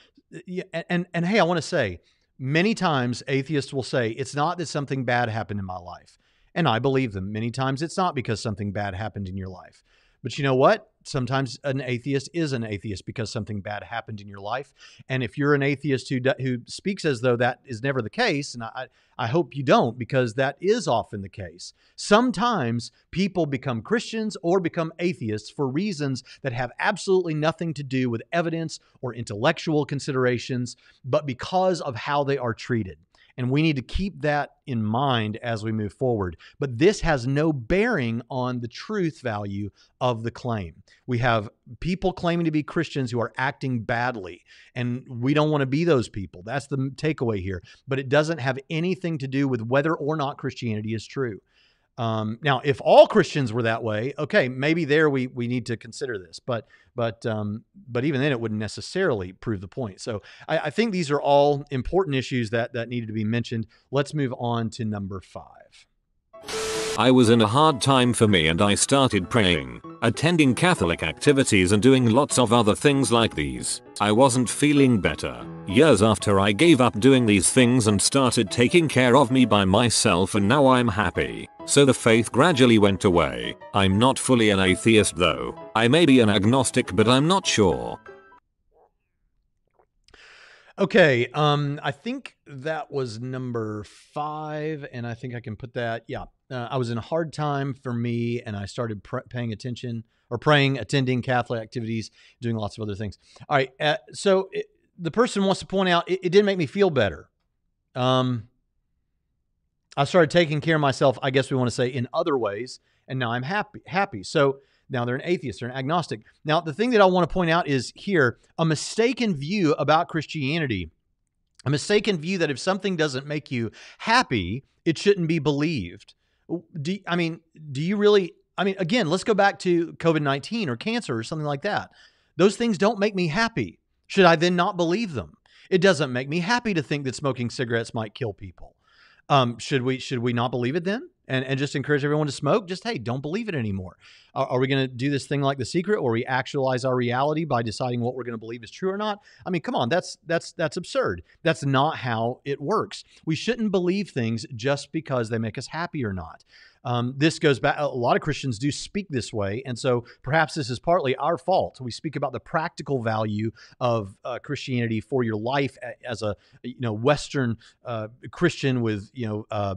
and, and, and hey, I want to say, many times atheists will say, it's not that something bad happened in my life. And I believe them. Many times it's not because something bad happened in your life. But you know what? Sometimes an atheist is an atheist because something bad happened in your life. And if you're an atheist who who speaks as though that is never the case, and I I hope you don't because that is often the case. Sometimes people become Christians or become atheists for reasons that have absolutely nothing to do with evidence or intellectual considerations, but because of how they are treated. And we need to keep that in mind as we move forward. But this has no bearing on the truth value of the claim. We have people claiming to be Christians who are acting badly, and we don't want to be those people. That's the takeaway here. But it doesn't have anything to do with whether or not Christianity is true. Um, now, if all Christians were that way, okay, maybe there we we need to consider this. But but um, but even then, it wouldn't necessarily prove the point. So I, I think these are all important issues that that needed to be mentioned. Let's move on to number five. I was in a hard time for me and I started praying, attending Catholic activities and doing lots of other things like these. I wasn't feeling better. Years after I gave up doing these things and started taking care of me by myself and now I'm happy. So the faith gradually went away. I'm not fully an atheist though. I may be an agnostic but I'm not sure. Okay, um, I think that was number five, and I think I can put that. Yeah, uh, I was in a hard time for me, and I started pr- paying attention or praying, attending Catholic activities, doing lots of other things. All right, uh, so it, the person wants to point out it, it didn't make me feel better. Um, I started taking care of myself. I guess we want to say in other ways, and now I'm happy. Happy. So now they're an atheist, they're an agnostic. Now, the thing that I want to point out is here a mistaken view about Christianity, a mistaken view that if something doesn't make you happy, it shouldn't be believed. Do, I mean, do you really? I mean, again, let's go back to COVID 19 or cancer or something like that. Those things don't make me happy. Should I then not believe them? It doesn't make me happy to think that smoking cigarettes might kill people. Um, should we should we not believe it then? And, and just encourage everyone to smoke. Just, hey, don't believe it anymore. Are, are we going to do this thing like The Secret where we actualize our reality by deciding what we're going to believe is true or not? I mean, come on, that's, that's, that's absurd. That's not how it works. We shouldn't believe things just because they make us happy or not. Um, this goes back, a lot of Christians do speak this way. And so perhaps this is partly our fault. We speak about the practical value of uh, Christianity for your life as a, you know, Western uh, Christian with, you know, uh,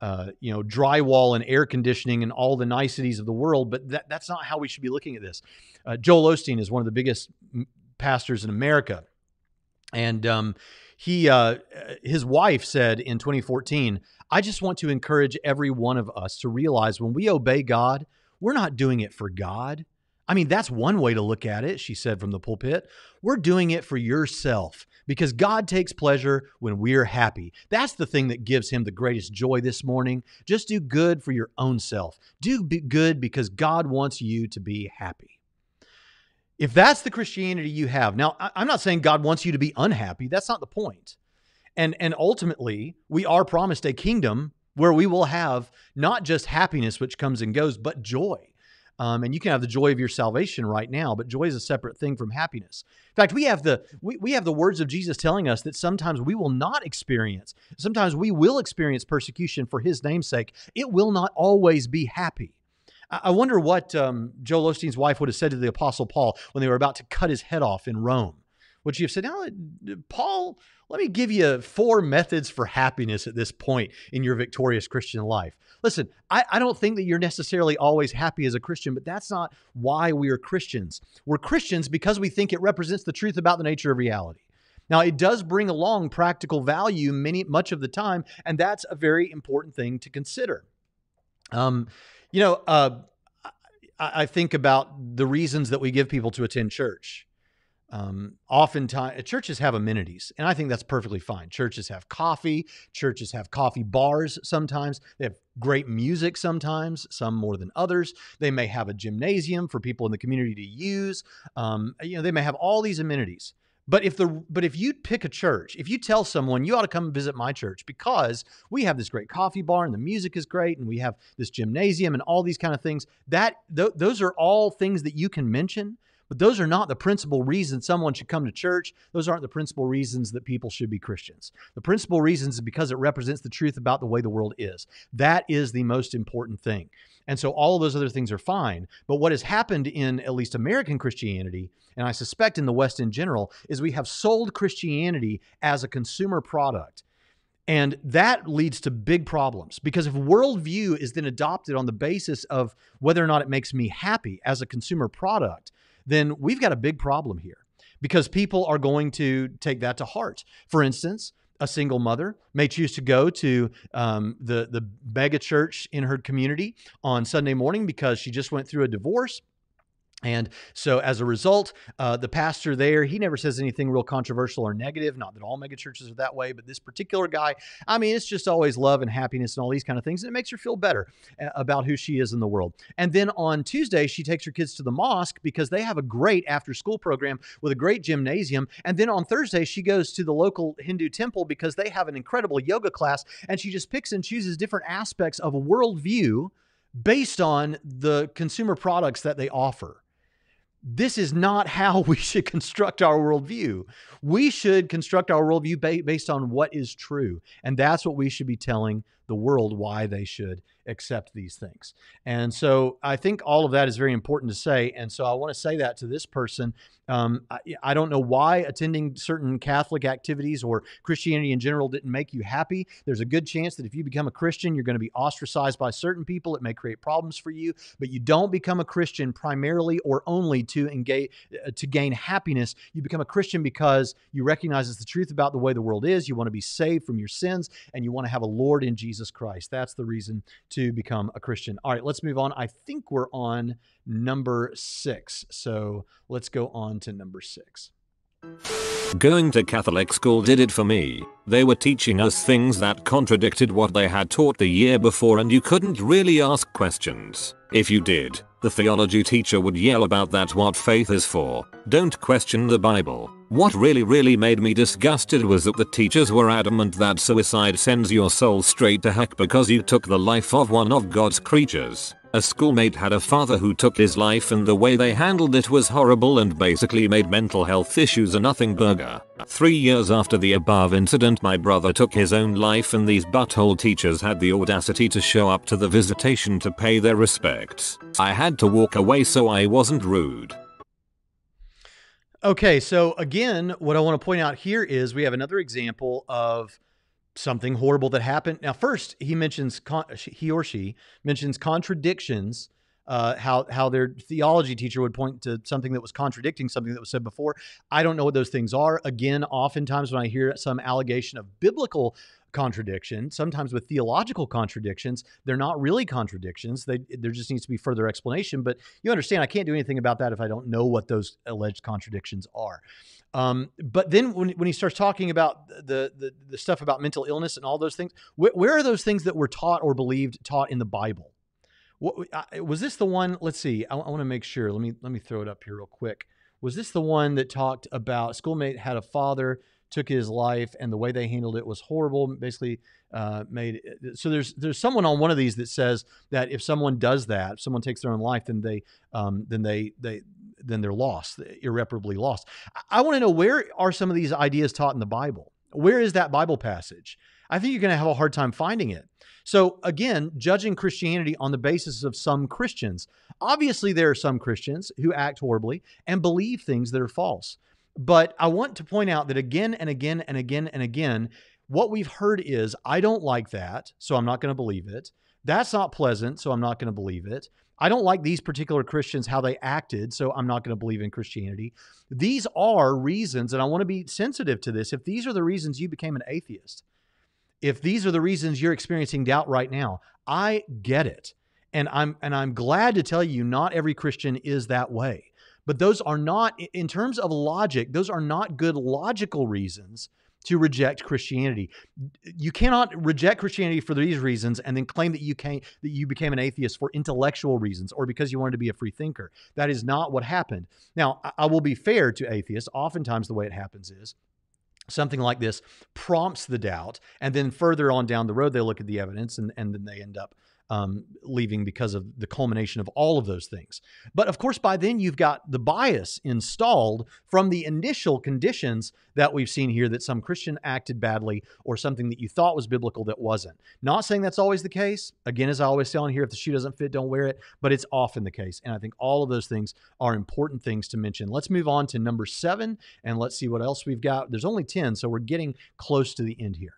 uh, you know, drywall and air conditioning and all the niceties of the world, but that, that's not how we should be looking at this. Uh, Joel Osteen is one of the biggest pastors in America, and um, he, uh, his wife said in 2014, "I just want to encourage every one of us to realize when we obey God, we're not doing it for God." I mean, that's one way to look at it, she said from the pulpit. We're doing it for yourself because God takes pleasure when we're happy. That's the thing that gives him the greatest joy this morning. Just do good for your own self. Do good because God wants you to be happy. If that's the Christianity you have, now I'm not saying God wants you to be unhappy. That's not the point. And, and ultimately, we are promised a kingdom where we will have not just happiness, which comes and goes, but joy. Um, and you can have the joy of your salvation right now, but joy is a separate thing from happiness. In fact, we have the we, we have the words of Jesus telling us that sometimes we will not experience, sometimes we will experience persecution for his namesake. It will not always be happy. I, wonder what um, Joel Osteen's wife would have said to the Apostle Paul when they were about to cut his head off in Rome. Would you have said, Now, Paul, let me give you four methods for happiness at this point in your victorious Christian life. Listen, I, I, don't think that you're necessarily always happy as a Christian, but that's not why we are Christians. We're Christians because we think it represents the truth about the nature of reality. Now, it does bring along practical value many much of the time, and that's a very important thing to consider. Um, you know, uh, I, I think about the reasons that we give people to attend church. Um, oftentimes, churches have amenities, and I think that's perfectly fine. Churches have coffee, churches have coffee bars sometimes, they have great music sometimes, some more than others. They may have a gymnasium for people in the community to use. Um, you know, they may have all these amenities. But if the but if you pick a church, if you tell someone you ought to come visit my church because we have this great coffee bar and the music is great and we have this gymnasium and all these kind of things, that th- those are all things that you can mention But those are not the principal reasons someone should come to church. Those aren't the principal reasons that people should be Christians. The principal reasons is because it represents the truth about the way the world is. That is the most important thing. And so all those other things are fine. But what has happened in at least American Christianity, and I suspect in the West in general, is we have sold Christianity as a consumer product. And that leads to big problems because if worldview is then adopted on the basis of whether or not it makes me happy as a consumer product, then we've got a big problem here because people are going to take that to heart. For instance, a single mother may choose to go to um, the the mega church in her community on Sunday morning because she just went through a divorce and so, as a result, uh, the pastor there, he never says anything real controversial or negative. Not that all megachurches are that way, but this particular guy, I mean, it's just always love and happiness and all these kind of things. And it makes her feel better uh, about who she is in the world. And then on Tuesday, she takes her kids to the mosque because they have a great after school program with a great gymnasium. And then on Thursday, she goes to the local Hindu temple because they have an incredible yoga class. And she just picks and chooses different aspects of a worldview based on the consumer products that they offer this is not how [LAUGHS] we should construct our worldview. We should construct our worldview ba- based on what is true. And that's what we should be telling the world why they should accept these things. And so I think all of that is very important to say. And so I want to say that to this person. Um, I, I, don't know why attending certain Catholic activities or Christianity in general didn't make you happy. There's a good chance that if you become a Christian, you're going to be ostracized by certain people. It may create problems for you, but you don't become a Christian primarily or only to engage uh, to gain happiness. You become a Christian because you recognize it's the truth about the way the world is. You want to be saved from your sins, and you want to have a Lord in Jesus Jesus Christ. That's the reason to become a Christian. All right, let's move on. I think we're on number six. So let's go on to number six. Going to Catholic school did it for me. They were teaching us things that contradicted what they had taught the year before and you couldn't really ask questions. If you did, the theology teacher would yell about that what faith is for. Don't question the Bible. What really really made me disgusted was that the teachers were adamant that suicide sends your soul straight to heck because you took the life of one of God's creatures. A schoolmate had a father who took his life and the way they handled it was horrible and basically made mental health issues a nothing burger. Three years after the above incident my brother took his own life and these butthole teachers had the audacity to show up to the visitation to pay their respects. I had to walk away so I wasn't rude. Okay, so again, what I want to point out here is we have another example of something horrible that happened. Now, first, he mentions con- he or she mentions contradictions. Uh, how how their theology teacher would point to something that was contradicting something that was said before. I don't know what those things are. Again, oftentimes when I hear some allegation of biblical contradiction, sometimes with theological contradictions, they're not really contradictions. They, there just needs to be further explanation. But you understand, I can't do anything about that if I don't know what those alleged contradictions are. Um, but then when, when he starts talking about the, the, the stuff about mental illness and all those things, wh- where are those things that were taught or believed taught in the Bible? What, was this the one? Let's see. I, I want to make sure. Let me let me throw it up here real quick. Was this the one that talked about schoolmate had a father took his life, and the way they handled it was horrible. Basically, uh, made so there's there's someone on one of these that says that if someone does that, if someone takes their own life, then they um, then they they then they're lost, irreparably lost. I, I want to know where are some of these ideas taught in the Bible? Where is that Bible passage? I think you're going to have a hard time finding it. So, again, judging Christianity on the basis of some Christians. Obviously, there are some Christians who act horribly and believe things that are false. But I want to point out that again and again and again and again, what we've heard is, I don't like that, so I'm not going to believe it. That's not pleasant, so I'm not going to believe it. I don't like these particular Christians, how they acted, so I'm not going to believe in Christianity. These are reasons, and I want to be sensitive to this. If these are the reasons you became an atheist, if these are the reasons you're experiencing doubt right now, I get it. And I'm and I'm glad to tell you not every Christian is that way. But those are not, in terms of logic, those are not good logical reasons to reject Christianity. You cannot reject Christianity for these reasons and then claim that you came that you became an atheist for intellectual reasons or because you wanted to be a free thinker. That is not what happened. Now, I will be fair to atheists. Oftentimes the way it happens is something like this prompts the doubt and then further on down the road they look at the evidence and, and then they end up um, leaving because of the culmination of all of those things. But of course, by then you've got the bias installed from the initial conditions that we've seen here that some Christian acted badly or something that you thought was biblical that wasn't. Not saying that's always the case. Again, as I always say on here, if the shoe doesn't fit, don't wear it, but it's often the case. And I think all of those things are important things to mention. Let's move on to number seven and let's see what else we've got. There's only 10, so we're getting close to the end here.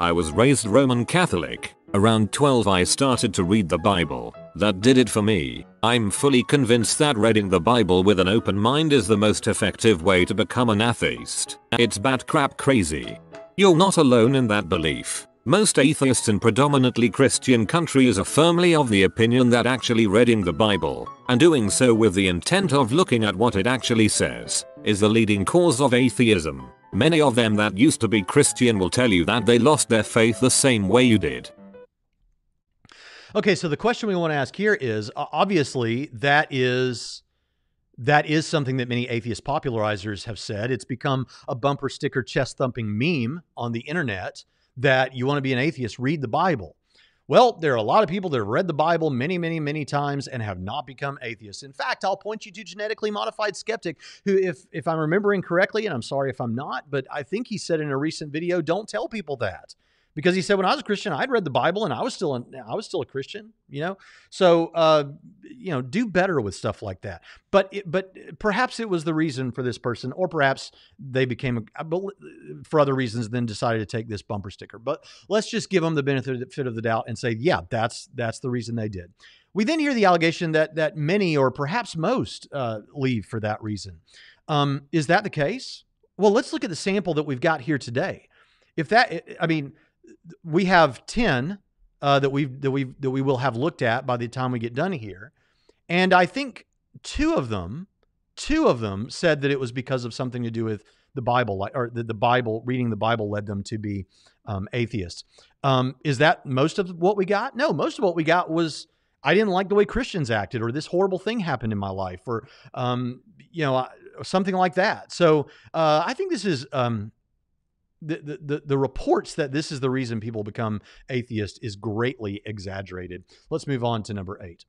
I was raised Roman Catholic. Around 12 I started to read the Bible. That did it for me. I'm fully convinced that reading the Bible with an open mind is the most effective way to become an atheist. It's bat crap crazy. You're not alone in that belief. Most atheists in predominantly Christian countries are firmly of the opinion that actually reading the Bible, and doing so with the intent of looking at what it actually says, is the leading cause of atheism. Many of them that used to be Christian will tell you that they lost their faith the same way you did. Okay, so the question we want to ask here is obviously that is that is something that many atheist popularizers have said. It's become a bumper sticker chest thumping meme on the internet that you want to be an atheist, read the Bible. Well, there are a lot of people that have read the Bible many, many, many times and have not become atheists. In fact, I'll point you to genetically modified skeptic, who, if if I'm remembering correctly, and I'm sorry if I'm not, but I think he said in a recent video, "Don't tell people that." Because he said when I was a Christian, I'd read the Bible and I was still I was still a Christian, you know. So uh, you know, do better with stuff like that. But it, but perhaps it was the reason for this person, or perhaps they became a, for other reasons, then decided to take this bumper sticker. But let's just give them the benefit of the doubt and say, yeah, that's that's the reason they did. We then hear the allegation that that many or perhaps most uh, leave for that reason. Um, is that the case? Well, let's look at the sample that we've got here today. If that, I mean we have 10 uh, that we that we that we will have looked at by the time we get done here, and I think two of them, two of them said that it was because of something to do with the Bible, or that the Bible reading the Bible led them to be um, atheists. Um, is that most of what we got? No, most of what we got was I didn't like the way Christians acted, or this horrible thing happened in my life, or um, you know something like that. So uh, I think this is um, the, the, the reports that this is the reason people become atheist is greatly exaggerated. Let's move on to number eight.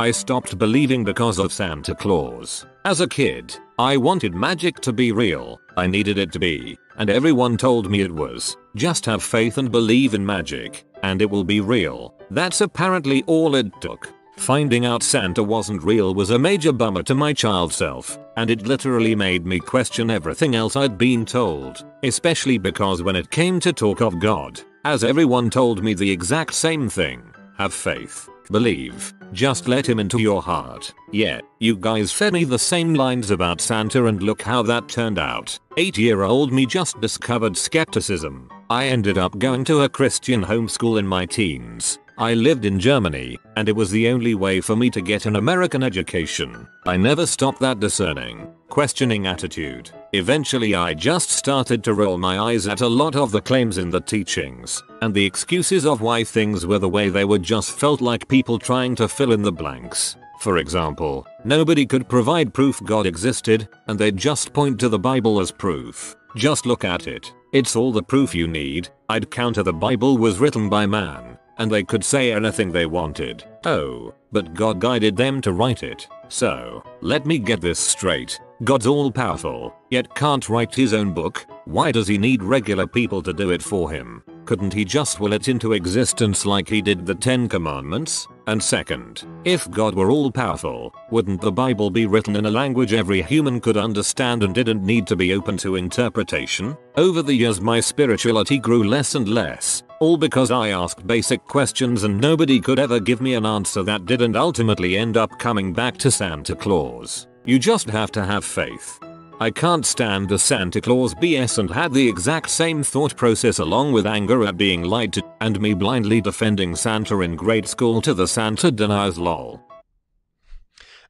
I stopped believing because of Santa Claus. As a kid, I wanted magic to be real. I needed it to be. And everyone told me it was. Just have faith and believe in magic, and it will be real. That's apparently all it took. Finding out Santa wasn't real was a major bummer to my child self, and it literally made me question everything else I'd been told, especially because when it came to talk of God, as everyone told me the exact same thing, have faith, believe, just let him into your heart. Yeah, you guys fed me the same lines about Santa and look how that turned out. 8 year old me just discovered skepticism. I ended up going to a Christian homeschool in my teens I lived in Germany, and it was the only way for me to get an American education. I never stopped that discerning, questioning attitude. Eventually I just started to roll my eyes at a lot of the claims in the teachings, and the excuses of why things were the way they were just felt like people trying to fill in the blanks. For example, nobody could provide proof God existed, and they'd just point to the Bible as proof. Just look at it. It's all the proof you need. I'd counter the Bible was written by man and they could say anything they wanted. Oh, but God guided them to write it. So, let me get this straight. God's all powerful, yet can't write his own book? Why does he need regular people to do it for him? Couldn't he just will it into existence like he did the Ten Commandments? And second, if God were all powerful, wouldn't the Bible be written in a language every human could understand and didn't need to be open to interpretation? Over the years my spirituality grew less and less, all because I asked basic questions and nobody could ever give me an answer that didn't ultimately end up coming back to Santa Claus. You just have to have faith. I can't stand the Santa Claus BS and had the exact same thought process along with anger at being lied to and me blindly defending Santa in grade school to the Santa deniers lol.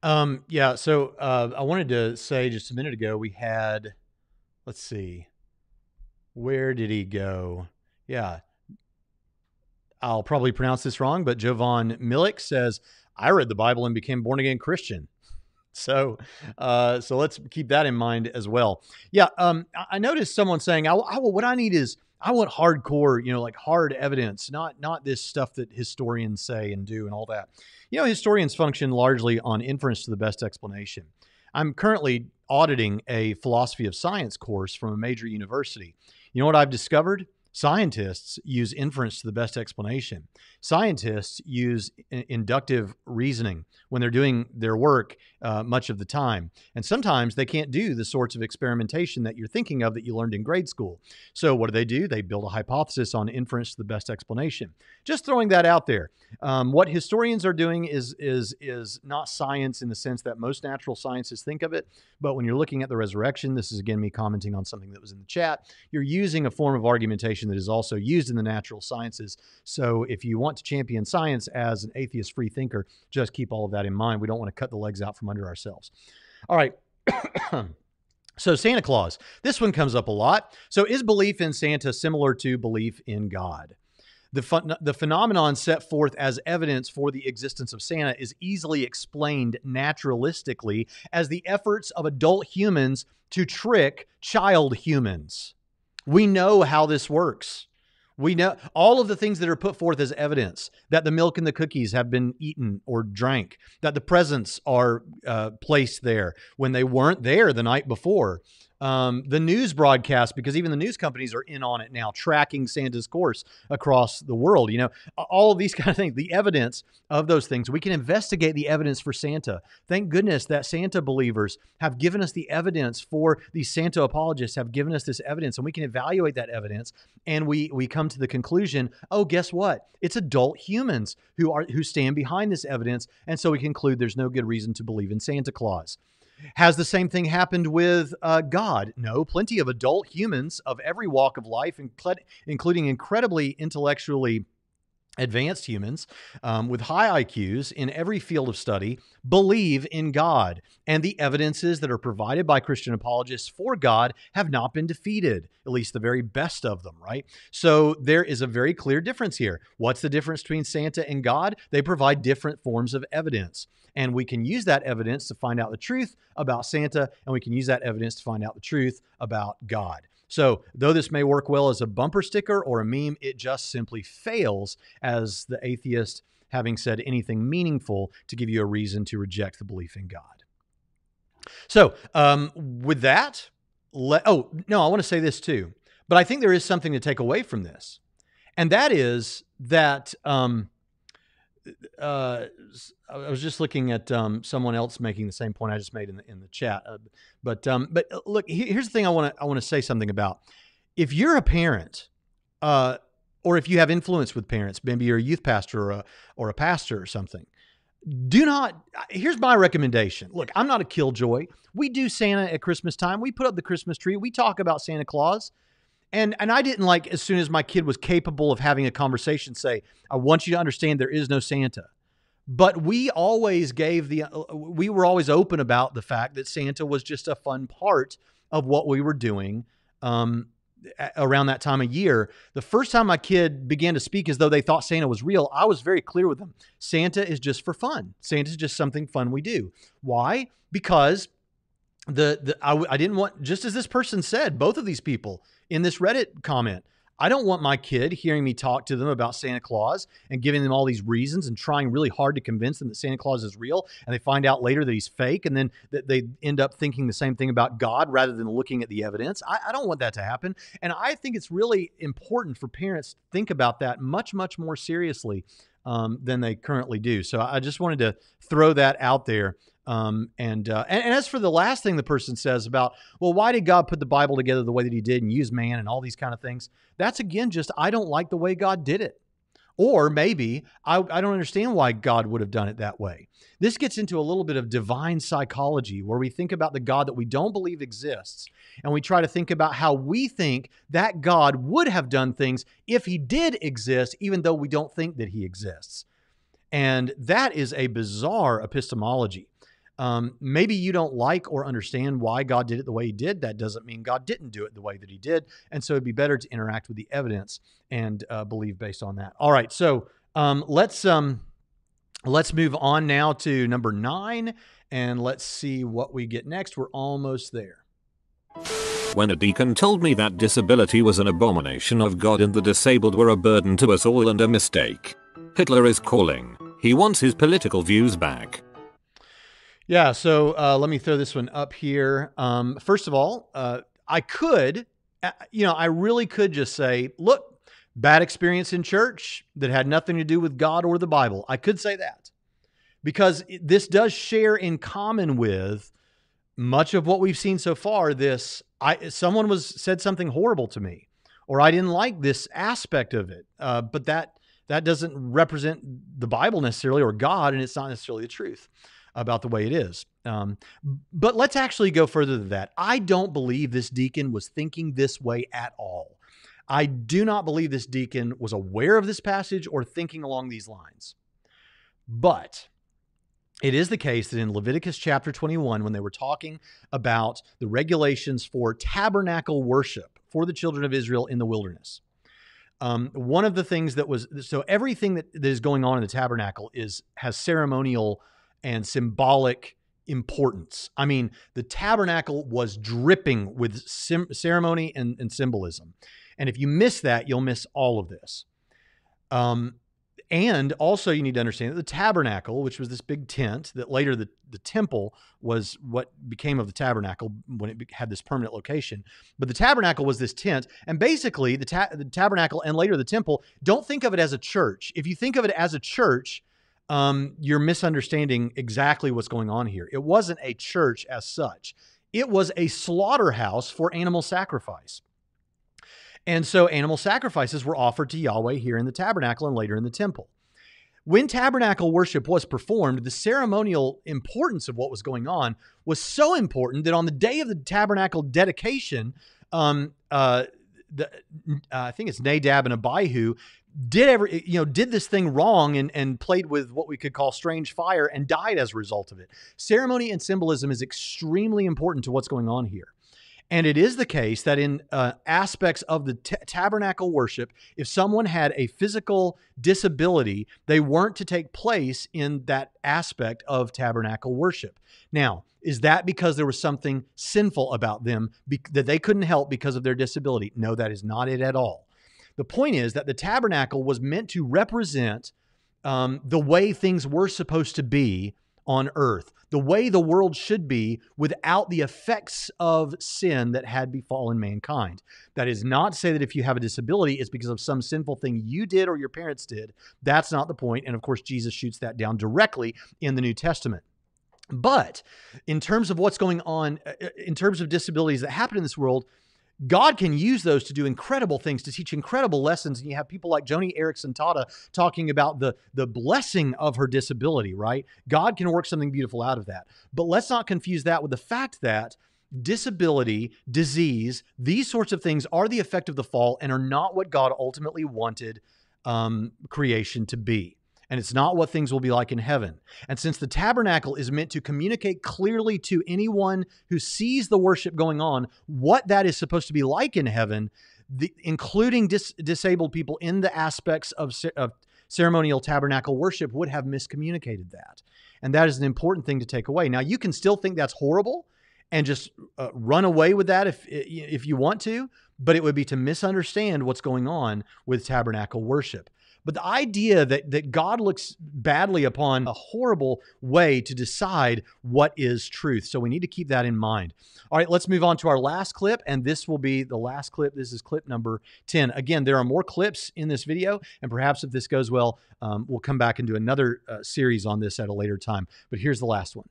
Um, yeah, so uh, I wanted to say just a minute ago we had, let's see, where did he go? Yeah, I'll probably pronounce this wrong, but Jovan Milik says, I read the Bible and became born again Christian. [LAUGHS] So, uh, so let's keep that in mind as well. Yeah, um, I noticed someone saying, I, I, "What I need is I want hardcore, you know, like hard evidence, not not this stuff that historians say and do and all that." You know, historians function largely on inference to the best explanation. I'm currently auditing a philosophy of science course from a major university. You know what I've discovered? Scientists use inference to the best explanation. Scientists use inductive reasoning when they're doing their work uh, much of the time. And sometimes they can't do the sorts of experimentation that you're thinking of that you learned in grade school. So, what do they do? They build a hypothesis on inference to the best explanation. Just throwing that out there. Um, what historians are doing is, is, is not science in the sense that most natural sciences think of it. But when you're looking at the resurrection, this is again me commenting on something that was in the chat, you're using a form of argumentation that is also used in the natural sciences. So, if you want to champion science as an atheist free thinker, just keep all of that in mind. We don't want to cut the legs out from under ourselves. All right. [COUGHS] so, Santa Claus. This one comes up a lot. So, is belief in Santa similar to belief in God? The, the phenomenon set forth as evidence for the existence of Santa is easily explained naturalistically as the efforts of adult humans to trick child humans. We know how this works. We know all of the things that are put forth as evidence that the milk and the cookies have been eaten or drank, that the presents are uh, placed there when they weren't there the night before, um, the news broadcast, because even the news companies are in on it now, tracking Santa's course across the world. You know, all of these [LAUGHS] kind of things, the evidence of those things. We can investigate the evidence for Santa. Thank goodness that Santa believers have given us the evidence for these Santa apologists have given us this evidence, and we can evaluate that evidence. And we we come to the conclusion, oh, guess what? It's adult humans who are who stand behind this evidence, and so we conclude there's no good reason to believe in Santa Claus. Has the same thing happened with uh, God? No, plenty of adult humans of every walk of life, including incredibly intellectually advanced humans um, with high IQs in every field of study believe in God. And the evidences that are provided by Christian apologists for God have not been defeated, at least the very best of them, right? So there is a very clear difference here. What's the difference between Santa and God? They provide different forms of evidence. And we can use that evidence to find out the truth about Santa, and we can use that evidence to find out the truth about God. So, though this may work well as a bumper sticker or a meme, it just simply fails as the atheist having said anything meaningful to give you a reason to reject the belief in God. So, um, with that, let, oh, no, I want to say this too, but I think there is something to take away from this. And that is that um, uh, I was just looking at um, someone else making the same point I just made in the in the chat. Uh, but um, but uh, look, here's the thing I want to I want to say something about. If you're a parent, uh, or if you have influence with parents, maybe you're a youth pastor or a or a pastor or something. Do not. Here's my recommendation. Look, I'm not a killjoy. We do Santa at Christmas time. We put up the Christmas tree. We talk about Santa Claus. And and I didn't like as soon as my kid was capable of having a conversation say, "I want you to understand there is no Santa." But we always gave the uh, we were always open about the fact that Santa was just a fun part of what we were doing um, around that time of year. The first time my kid began to speak as though they thought Santa was real, I was very clear with them. Santa is just for fun. Santa is just something fun we do. Why? Because the, the I, I didn't want just as this person said, both of these people in this Reddit comment. I don't want my kid hearing me talk to them about Santa Claus and giving them all these reasons and trying really hard to convince them that Santa Claus is real. And they find out later that he's fake. And then that they end up thinking the same thing about God rather than looking at the evidence. I, I don't want that to happen. And I think it's really important for parents to think about that much, much more seriously um, than they currently do. So I just wanted to throw that out there um, and, uh, and, and as for the last thing the person says about, well, why did God put the Bible together the way that He did and use man and all these kind of things? That's again just I don't like the way God did it. Or maybe I, I don't understand why God would have done it that way. This gets into a little bit of divine psychology where we think about the God that we don't believe exists and we try to think about how we think that God would have done things if he did exist, even though we don't think that he exists. And that is a bizarre epistemology. Um, maybe you don't like or understand why God did it the way He did. That doesn't mean God didn't do it the way that He did. And so it'd be better to interact with the evidence and uh, believe based on that. All right, so um, let's um, let's move on now to number nine and let's see what we get next. We're almost there. When a deacon told me that disability was an abomination of God and the disabled were a burden to us all and a mistake. Hitler is calling. He wants his political views back. Yeah, so uh, let me throw this one up here. Um, first of all, uh, I could, uh, you know, I really could just say, look, bad experience in church that had nothing to do with God or the Bible. I could say that because this does share in common with much of what we've seen so far. This, I someone was said something horrible to me, or I didn't like this aspect of it, uh, but that that doesn't represent the Bible necessarily or God, and it's not necessarily the truth about the way it is. Um, but let's actually go further than that. I don't believe this deacon was thinking this way at all. I do not believe this deacon was aware of this passage or thinking along these lines. But it is the case that in Leviticus chapter 21, when they were talking about the regulations for tabernacle worship for the children of Israel in the wilderness, um, one of the things that was so everything that, that is going on in the tabernacle is has ceremonial and symbolic importance. I mean, the tabernacle was dripping with sim- ceremony and, and, symbolism. And if you miss that, you'll miss all of this. Um, and also, you need to understand that the tabernacle, which was this big tent that later the, the temple was what became of the tabernacle when it had this permanent location. But the tabernacle was this tent. And basically, the, ta- the tabernacle and later the temple, don't think of it as a church. If you think of it as a church, um, you're misunderstanding exactly what's going on here. It wasn't a church as such, it was a slaughterhouse for animal sacrifice. And so animal sacrifices were offered to Yahweh here in the tabernacle and later in the temple. When tabernacle worship was performed, the ceremonial importance of what was going on was so important that on the day of the tabernacle dedication, um, uh, the, uh, I think it's Nadab and Abihu did every you know did this thing wrong and and played with what we could call strange fire and died as a result of it. Ceremony and symbolism is extremely important to what's going on here. And it is the case that in uh, aspects of the t- tabernacle worship if someone had a physical disability they weren't to take place in that aspect of tabernacle worship. Now is that because there was something sinful about them be- that they couldn't help because of their disability? No that is not it at all the point is that the tabernacle was meant to represent um, the way things were supposed to be on earth, the way the world should be without the effects of sin that had befallen mankind. That is not to say that if you have a disability, it's because of some sinful thing you did or your parents did. That's not the point. And of course, Jesus shoots that down directly in the New Testament. But in terms of what's going on, uh, uh, in terms of disabilities that happen in this world, God can use those to do incredible things, to teach incredible lessons. And you have people like Joni Eareckson Tada talking about the, the blessing of her disability, right? God can work something beautiful out of that. But let's not confuse that with the fact that disability, disease, these sorts of things are the effect of the fall and are not what God ultimately wanted um, creation to be and it's not what things will be like in heaven. And since the tabernacle is meant to communicate clearly to anyone who sees the worship going on what that is supposed to be like in heaven, the, including dis, disabled people in the aspects of, of ceremonial tabernacle worship, would have miscommunicated that. And that is an important thing to take away. Now, you can still think that's horrible and just uh, run away with that if if you want to, but it would be to misunderstand what's going on with tabernacle worship. But the idea that, that God looks badly upon a horrible way to decide what is truth. So we need to keep that in mind. All right, let's move on to our last clip. And this will be the last clip. This is clip number 10. Again, there are more clips in this video. And perhaps if this goes well, um, we'll come back and do another uh, series on this at a later time. But here's the last one.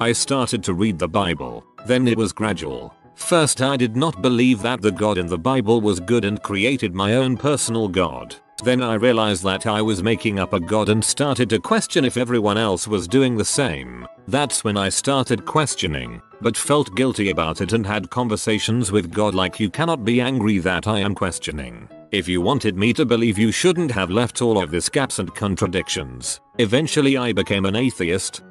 I started to read the Bible, then it was gradual. First, I did not believe that the God in the Bible was good and created my own personal God. Then I realized that I was making up a god and started to question if everyone else was doing the same. That's when I started questioning, but felt guilty about it and had conversations with God like you cannot be angry that I am questioning. If you wanted me to believe you shouldn't have left all of this gaps and contradictions. Eventually I became an atheist.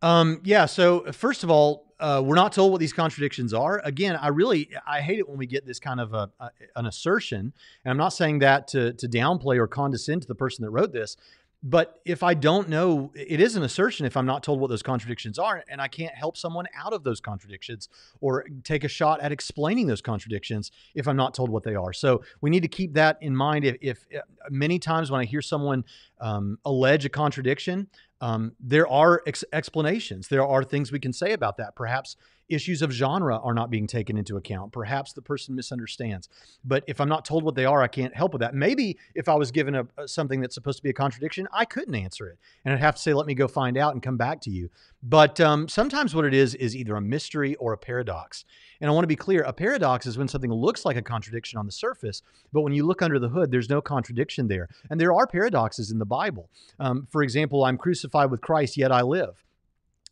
Um, yeah, so first of all, uh, we're not told what these contradictions are. Again, I really I hate it when we get this kind of a, a, an assertion, and I'm not saying that to to downplay or condescend to the person that wrote this. But if I don't know, it is an assertion if I'm not told what those contradictions are, and I can't help someone out of those contradictions or take a shot at explaining those contradictions if I'm not told what they are. So we need to keep that in mind. If, if uh, many times when I hear someone um, allege a contradiction, um, there are ex- explanations. There are things we can say about that. Perhaps issues of genre are not being taken into account. Perhaps the person misunderstands. But if I'm not told what they are, I can't help with that. Maybe if I was given a, a, something that's supposed to be a contradiction, I couldn't answer it, and I'd have to say, "Let me go find out and come back to you." But um, sometimes what it is is either a mystery or a paradox. And I want to be clear: a paradox is when something looks like a contradiction on the surface, but when you look under the hood, there's no contradiction there. And there are paradoxes in the Bible. Um, for example, I'm crucified with Christ, yet I live.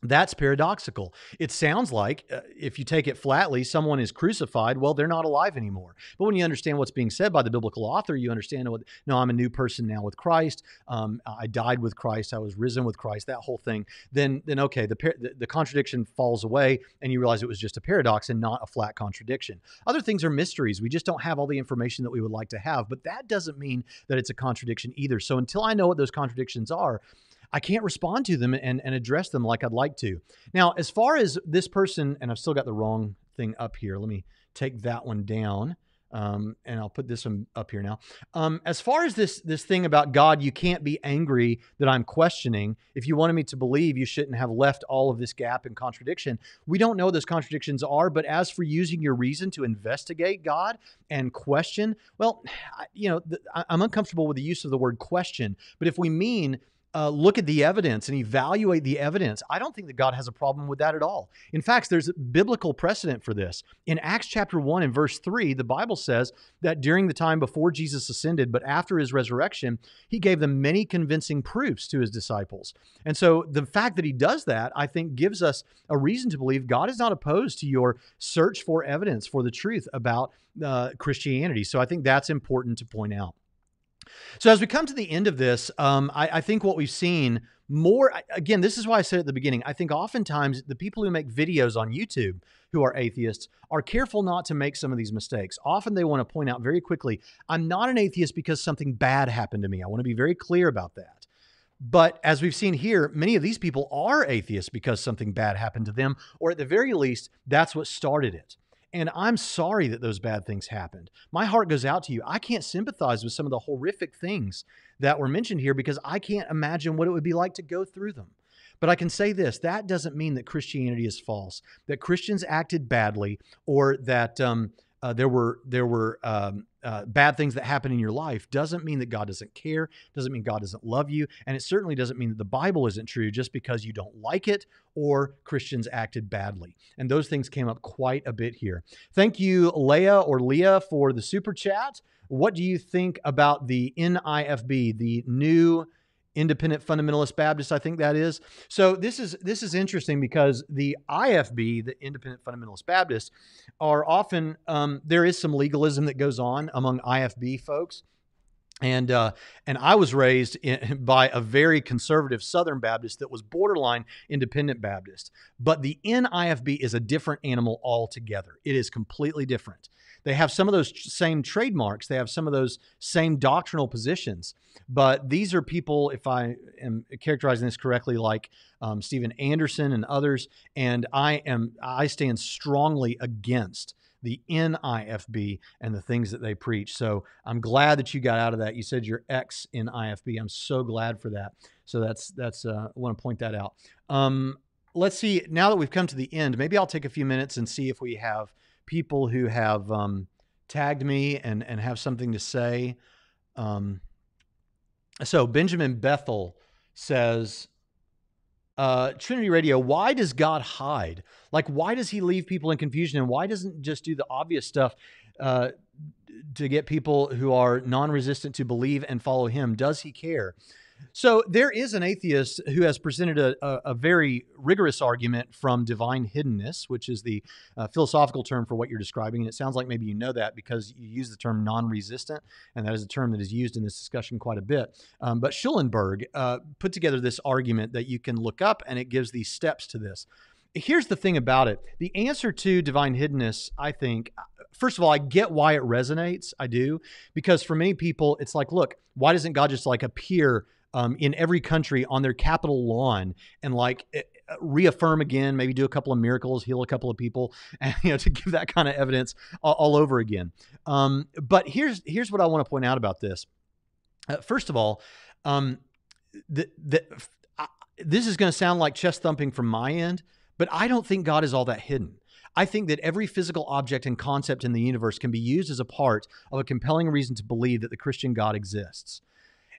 That's paradoxical. It sounds like, uh, if you take it flatly, someone is crucified. Well, they're not alive anymore. But when you understand what's being said by the biblical author, you understand what, no, I'm a new person now with Christ. Um, I died with Christ. I was risen with Christ, that whole thing. Then, then okay, the, the, the contradiction falls away and you realize it was just a paradox and not a flat contradiction. Other things are mysteries. We just don't have all the information that we would like to have. But that doesn't mean that it's a contradiction either. So until I know what those contradictions are, I can't respond to them and, and address them like I'd like to. Now, as far as this person, and I've still got the wrong thing up here. Let me take that one down. Um, and I'll put this one up here now. Um, as far as this this thing about God, you can't be angry that I'm questioning. If you wanted me to believe, you shouldn't have left all of this gap and contradiction. We don't know what those contradictions are, but as for using your reason to investigate God and question, well, [SIGHS] you know, I'm uncomfortable with the use of the word question. But if we mean uh, look at the evidence and evaluate the evidence. I don't think that God has a problem with that at all. In fact, there's biblical precedent for this. In Acts chapter 1 and verse 3, the Bible says that during the time before Jesus ascended, but after his resurrection, he gave them many convincing proofs to his disciples. And so the fact that he does that, I think, gives us a reason to believe God is not opposed to your search for evidence for the truth about uh, Christianity. So I think that's important to point out. So as we come to the end of this, um, I, I, think what we've seen more again, this is why I said at the beginning. I think oftentimes the people who make videos on YouTube who are atheists are careful not to make some of these mistakes. Often they want to point out very quickly, I'm not an atheist because something bad happened to me. I want to be very clear about that. But as we've seen here, many of these people are atheists because something bad happened to them, or at the very least, that's what started it. And I'm sorry that those bad things happened. My heart goes out to you. I can't sympathize with some of the horrific things that were mentioned here because I can't imagine what it would be like to go through them. But I can say this that doesn't mean that Christianity is false, that Christians acted badly, or that um, uh, there were there were um, uh, bad things that happen in your life doesn't mean that God doesn't care, doesn't mean God doesn't love you, and it certainly doesn't mean that the Bible isn't true just because you don't like it or Christians acted badly. And those things came up quite a bit here. Thank you, Leah or Leah, for the super chat. What do you think about the NIFB, the new Independent Fundamentalist Baptist, I think that is. So this is this is interesting because the IFB, the Independent Fundamentalist Baptists, are often um, there is some legalism that goes on among IFB folks. And uh, and I was raised in, [LAUGHS] by a very conservative Southern Baptist that was borderline Independent Baptist. But the NIFB is a different animal altogether. It is completely different. They have some of those same trademarks. They have some of those same doctrinal positions. But these are people, if I am characterizing this correctly, like um, Steven Anderson and others. And I am I stand strongly against the NIFB and the things that they preach. So I'm glad that you got out of that. You said you're ex NIFB. I'm so glad for that. So that's that's uh, I want to point that out. Um, let's see. Now that we've come to the end, maybe I'll take a few minutes and see if we have people who have um, tagged me and and have something to say. Um, so Benjamin Bethel says, uh, Trinity Radio, why does God hide? Like, why does He leave people in confusion, and why doesn't just do the obvious stuff uh, to get people who are non-resistant to believe and follow Him? Does He care? So there is an atheist who has presented a, a, a very rigorous argument from divine hiddenness, which is the uh, philosophical term for what you're describing. And it sounds like maybe you know that because you use the term non-resistant, and that is a term that is used in this discussion quite a bit. Um, but Schellenberg uh, put together this argument that you can look up, and it gives these steps to this. here's the thing about it the answer to divine hiddenness, I think, first of all, I get why it resonates. I do. Because for many people, it's like, look, why doesn't God just like appear um, in every country on their Capitol lawn and like eh, eh, reaffirm again, maybe do a couple of miracles, heal a couple of people, [LAUGHS] and you know to give that kind of evidence all, all over again. Um, but here's here's what I want to point out about this. Uh, first of all, um, the, the, uh, this is going to sound like chest thumping from my end, but I don't think God is all that hidden. I think that every physical object and concept in the universe can be used as a part of a compelling reason to believe that the Christian God exists.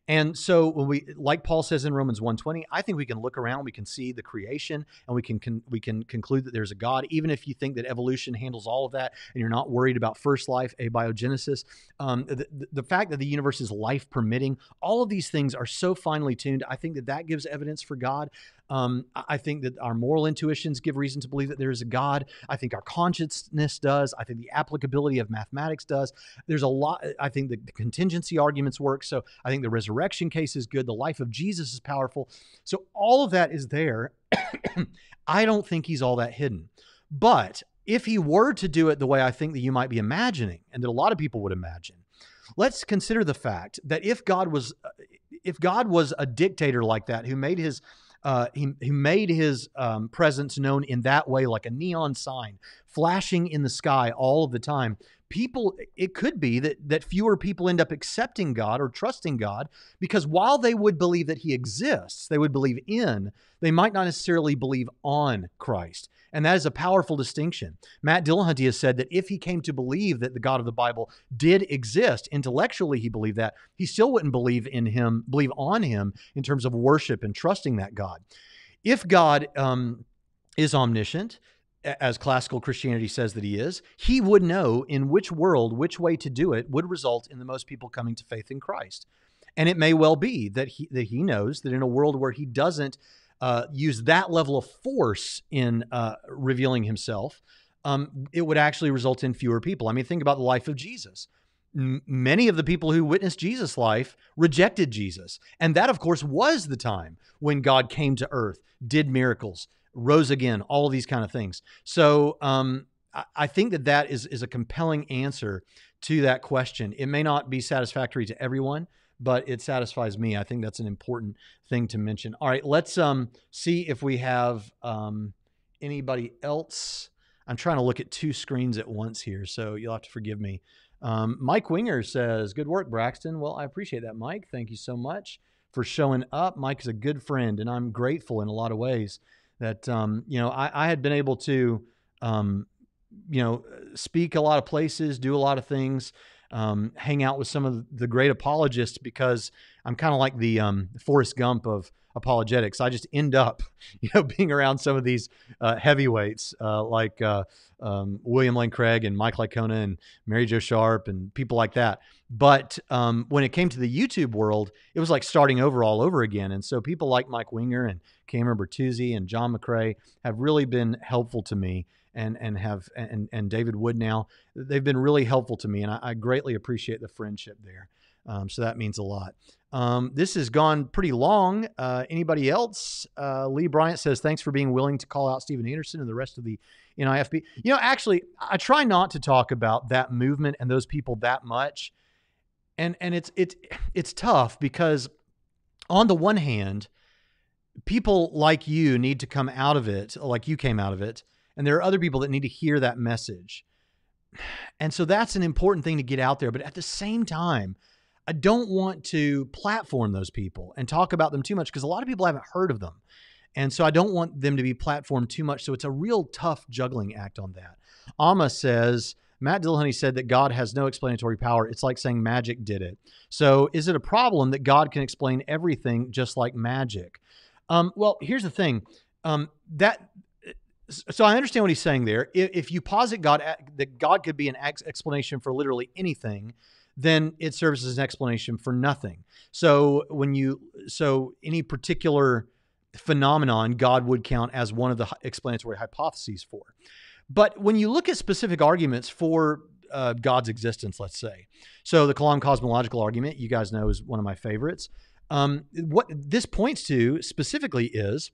And so when we like Paul says in Romans 1:20, I think we can look around, we can see the creation and we can, we can conclude that there's a God even if you think that evolution handles all of that and you're not worried about first life, abiogenesis. Um, the, the fact that the universe is life permitting, all of these things are so finely tuned. I think that that gives evidence for God. Um, I think that our moral intuitions give reason to believe that there is a God. I think our consciousness does. I think the applicability of mathematics does. There's a lot. I think the, the contingency arguments work. So I think the resurrection case is good. The life of Jesus is powerful. So all of that is there. [COUGHS] I don't think he's all that hidden. But if he were to do it the way I think that you might be imagining, and that a lot of people would imagine, let's consider the fact that if God was if God was a dictator like that who made his uh, he, he made his um, presence known in that way, like a neon sign flashing in the sky all of the time. People, it could be that that fewer people end up accepting God or trusting God because while they would believe that He exists, they would believe in, they might not necessarily believe on Christ. And that is a powerful distinction. Matt Dillahunty has said that if he came to believe that the God of the Bible did exist, intellectually he believed that, he still wouldn't believe in him, believe on him in terms of worship and trusting that God. If God um, is omniscient, as classical Christianity says that he is, he would know in which world, which way to do it would result in the most people coming to faith in Christ. And it may well be that he that he knows that in a world where he doesn't uh, use that level of force in uh, revealing himself, um, it would actually result in fewer people. I mean, think about the life of Jesus. M- many of the people who witnessed Jesus' life rejected Jesus. And that, of course, was the time when God came to earth, did miracles, rose again, all these kind of things. So um, I-, I think that that is, is a compelling answer to that question. It may not be satisfactory to everyone, but it satisfies me. I think that's an important thing to mention. All right, let's um, see if we have um, anybody else. I'm trying to look at two screens at once here, so you'll have to forgive me. Um, Mike Winger says, Good work, Braxton. Well, I appreciate that, Mike. Thank you so much for showing up. Mike is a good friend, and I'm grateful in a lot of ways that, um, you know, I, I, had been able to, um, you know, speak a lot of places, do a lot of things um, hang out with some of the great apologists because I'm kind of like the um, Forrest Gump of apologetics. I just end up, [LAUGHS] you know, being around some of these uh, heavyweights uh, like uh, um, William Lane Craig and Mike Licona and Mary Jo Sharp and people like that. But um, when it came to the YouTube world, it was like starting over all over again. And so people like Mike Winger and Cameron Bertuzzi and Jon McCray have really been helpful to me and and have and and David Wood now. They've been really helpful to me, and I, I greatly appreciate the friendship there. Um, so that means a lot. Um, this has gone pretty long. Uh, anybody else? Uh, Lee Bryant says, Thanks for being willing to call out Steven Anderson and the rest of the NIFB. You know, actually, I try not to talk about that movement and those people that much. And, and it's, it's, it's tough because, on the one hand, people like you need to come out of it, like you came out of it, and there are other people that need to hear that message. And so that's an important thing to get out there. But at the same time, I don't want to platform those people and talk about them too much because a lot of people haven't heard of them. And so I don't want them to be platformed too much. So it's a real tough juggling act on that. Amma says, Matt Dillahunty said that God has no explanatory power. It's like saying magic did it. So is it a problem that God can explain everything just like magic? Um, well, here's the thing. Um, that so I understand what he's saying there. If, if you posit God that God could be an ex- explanation for literally anything, then it serves as an explanation for nothing. So when you so any particular phenomenon, God would count as one of the explanatory hypotheses for. But when you look at specific arguments for uh, God's existence, let's say, so the Kalam cosmological argument, you guys know, is one of my favorites. Um, what this points to specifically is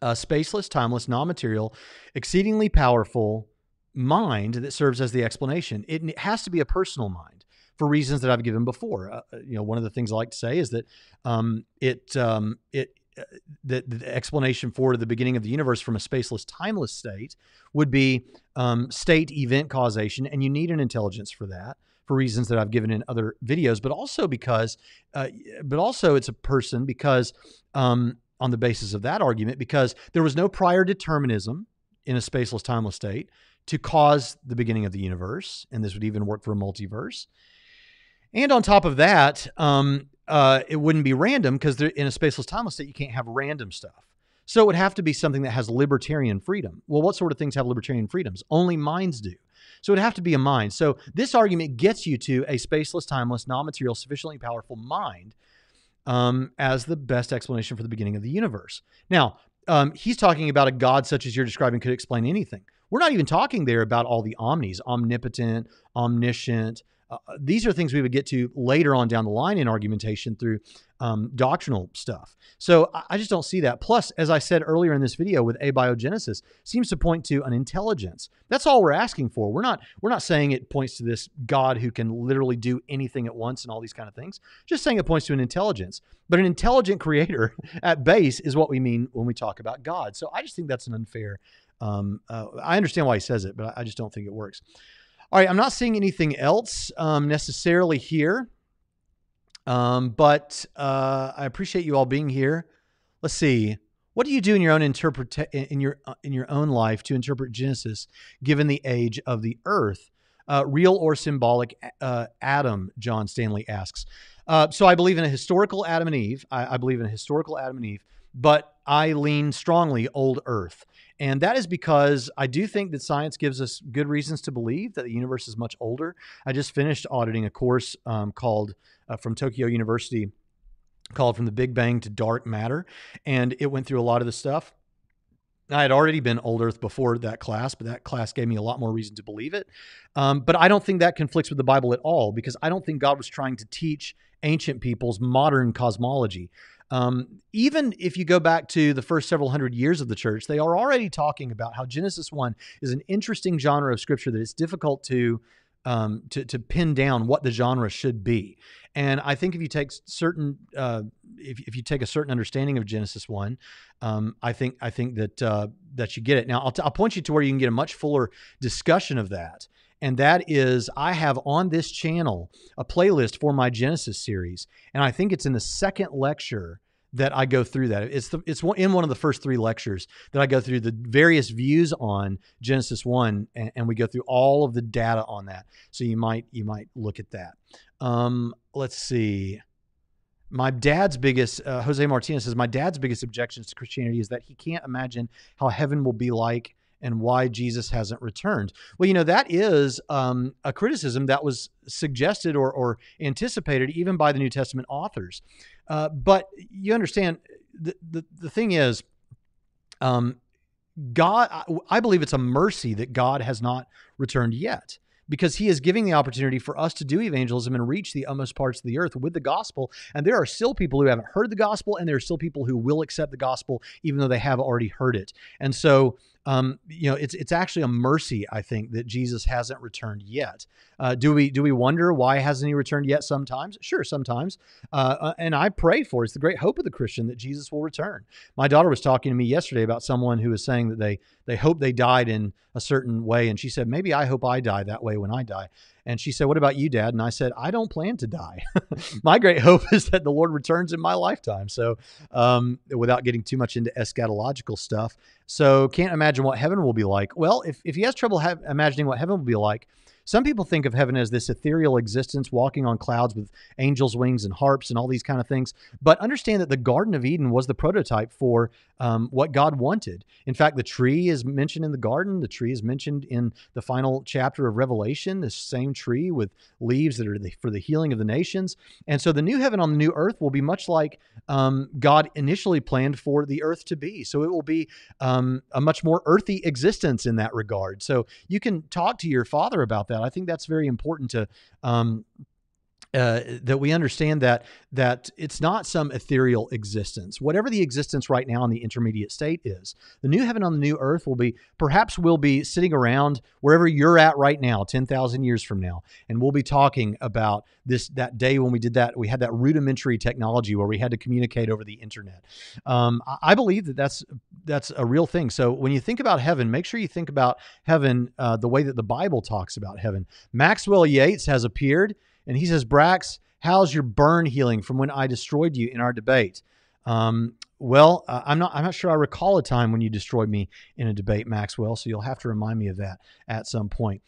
a spaceless, timeless, non material, exceedingly powerful mind that serves as the explanation. It has to be a personal mind for reasons that I've given before. Uh, uh, you know, one of the things I like to say is that um, it um, it uh, the, the, explanation for the beginning of the universe from a spaceless, timeless state would be um, state event causation, and you need an intelligence for that for reasons that I've given in other videos, but also because, uh, but also it's a person because um, on the basis of that argument, because there was no prior determinism in a spaceless, timeless state to cause the beginning of the universe, and this would even work for a multiverse. And on top of that, um, uh, it wouldn't be random because in a spaceless, timeless state, you can't have random stuff. So it would have to be something that has libertarian freedom. Well, what sort of things have libertarian freedoms? Only minds do. So it'd have to be a mind. So this argument gets you to a spaceless, timeless, non-material, sufficiently powerful mind um, as the best explanation for the beginning of the universe. Now, um, he's talking about a God such as you're describing could explain anything. We're not even talking there about all the omnis, omnipotent, omniscient, uh, these are things we would get to later on down the line in argumentation through um, doctrinal stuff. So I, I just don't see that. Plus, as I said earlier in this video with abiogenesis, seems to point to an intelligence. That's all we're asking for. We're not we're not saying it points to this God who can literally do anything at once and all these kind of things. Just saying it points to an intelligence. But an intelligent creator [LAUGHS] at base is what we mean when we talk about God. So I just think that's an unfair. Um, uh, I understand why he says it, but I just don't think it works. All right, I'm not seeing anything else um, necessarily here, um, but uh, I appreciate you all being here. Let's see. What do you do in your own interpret in your uh, in your own life to interpret Genesis, given the age of the earth? Uh, real or symbolic? Uh, Adam, John Stanley asks. Uh, so I believe in a historical Adam and Eve. I, I believe in a historical Adam and Eve, but I lean strongly old Earth. And that is because I do think that science gives us good reasons to believe that the universe is much older. I just finished auditing a course um, called uh, from Tokyo University called From the Big Bang to Dark Matter. And it went through a lot of the stuff. I had already been old Earth before that class, but that class gave me a lot more reason to believe it. Um, but I don't think that conflicts with the Bible at all because I don't think God was trying to teach ancient peoples modern cosmology. Um, even if you go back to the first several hundred years of the church, they are already talking about how Genesis 1 is an interesting genre of scripture that it's difficult to um, to, to pin down what the genre should be. And I think if you take certain, uh, if, if you take a certain understanding of Genesis one, um, I think I think that uh, that you get it. Now I'll, t- I'll point you to where you can get a much fuller discussion of that. And that is, I have on this channel a playlist for my Genesis series, and I think it's in the second lecture that I go through that. It's the it's in one of the first three lectures that I go through the various views on Genesis one, and, and we go through all of the data on that. So you might you might look at that. Um, let's see. My dad's biggest, uh, Jose Martinez says, my dad's biggest objections to Christianity is that he can't imagine how heaven will be like and why Jesus hasn't returned. Well, you know, that is um, a criticism that was suggested or, or, anticipated even by the New Testament authors. Uh, but you understand, the, the, the thing is, um, God, I believe it's a mercy that God has not returned yet because he is giving the opportunity for us to do evangelism and reach the utmost parts of the earth with the gospel. And there are still people who haven't heard the gospel, and there are still people who will accept the gospel even though they have already heard it. And so um, you know, it's it's actually a mercy, I think, that Jesus hasn't returned yet. Uh, do we do we wonder why hasn't he returned yet? Sometimes, sure, sometimes, uh, uh, and I pray for it's the great hope of the Christian that Jesus will return. My daughter was talking to me yesterday about someone who was saying that they they hope they died in a certain way, and she said maybe I hope I die that way when I die. And she said, What about you, Dad? And I said, I don't plan to die. [LAUGHS] my great hope is that the Lord returns in my lifetime. So, um, without getting too much into eschatological stuff. So, can't imagine what heaven will be like. Well, if, if he has trouble ha- imagining what heaven will be like, some people think of heaven as this ethereal existence walking on clouds with angels' wings and harps and all these kind of things. But understand that the Garden of Eden was the prototype for um, what God wanted. In fact, the tree is mentioned in the garden. The tree is mentioned in the final chapter of Revelation, this same tree with leaves that are the, for the healing of the nations. And so the new heaven on the new earth will be much like um, God initially planned for the earth to be. So it will be um, a much more earthy existence in that regard. So you can talk to your father about that. I think that's very important to. Um, uh, that we understand that that it's not some ethereal existence. Whatever the existence right now in the intermediate state is, the new heaven on the new earth will be perhaps we'll be sitting around wherever you're at right now, ten thousand years from now, and we'll be talking about this that day when we did that. We had that rudimentary technology where we had to communicate over the internet. Um, I believe that that's that's a real thing. So when you think about heaven, make sure you think about heaven uh, the way that the Bible talks about heaven. Maxwell Yates has appeared and he says, Brax, how's your burn healing from when I destroyed you in our debate? Um, well, uh, I'm not. I'm not sure I recall a time when you destroyed me in a debate, Maxwell. So you'll have to remind me of that at some point.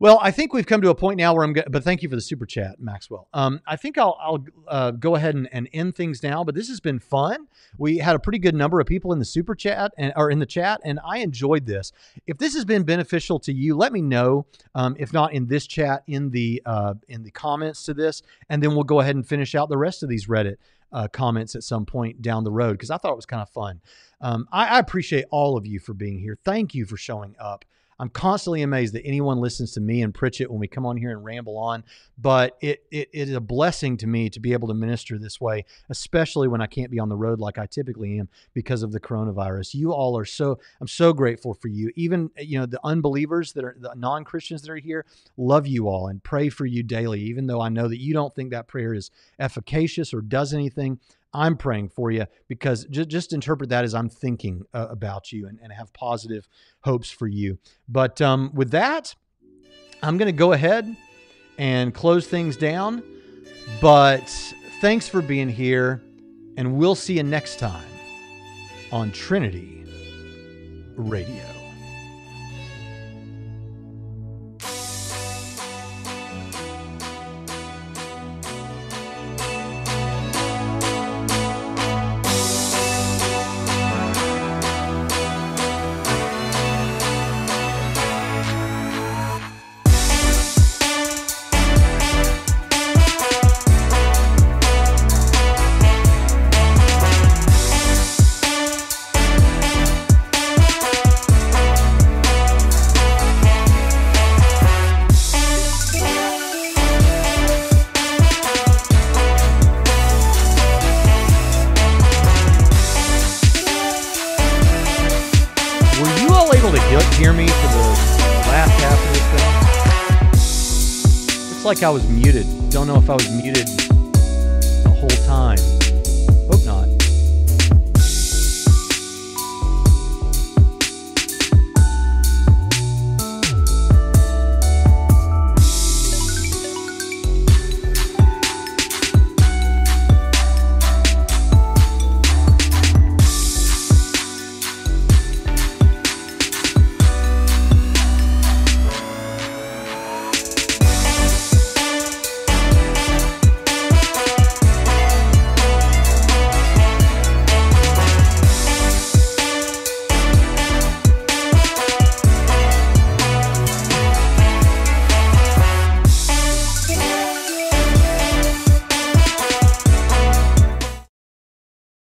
Well, I think we've come to a point now where I'm. Go- but thank you for the super chat, Maxwell. Um, I think I'll, I'll uh, go ahead and, and, end things now. But this has been fun. We had a pretty good number of people in the super chat and or in the chat, and I enjoyed this. If this has been beneficial to you, let me know. Um, if not in this chat, in the uh, in the comments to this, and then we'll go ahead and finish out the rest of these Reddit uh, comments at some point down the road because I thought it was kind of fun. Um, I, I appreciate all of you for being here. Thank you for showing up. I'm constantly amazed that anyone listens to me and Pritchett when we come on here and ramble on. But it, it, it is a blessing to me to be able to minister this way, especially when I can't be on the road like I typically am because of the coronavirus. You all are so I'm so grateful for you. Even you know the unbelievers that are the non-Christians that are here, love you all and pray for you daily, even though I know that you don't think that prayer is efficacious or does anything. I'm praying for you because just, interpret that as I'm thinking uh, about you and, and have positive hopes for you. But um, with that, I'm going to go ahead and close things down. But thanks for being here, and we'll see you next time on Trinity Radio. Like I was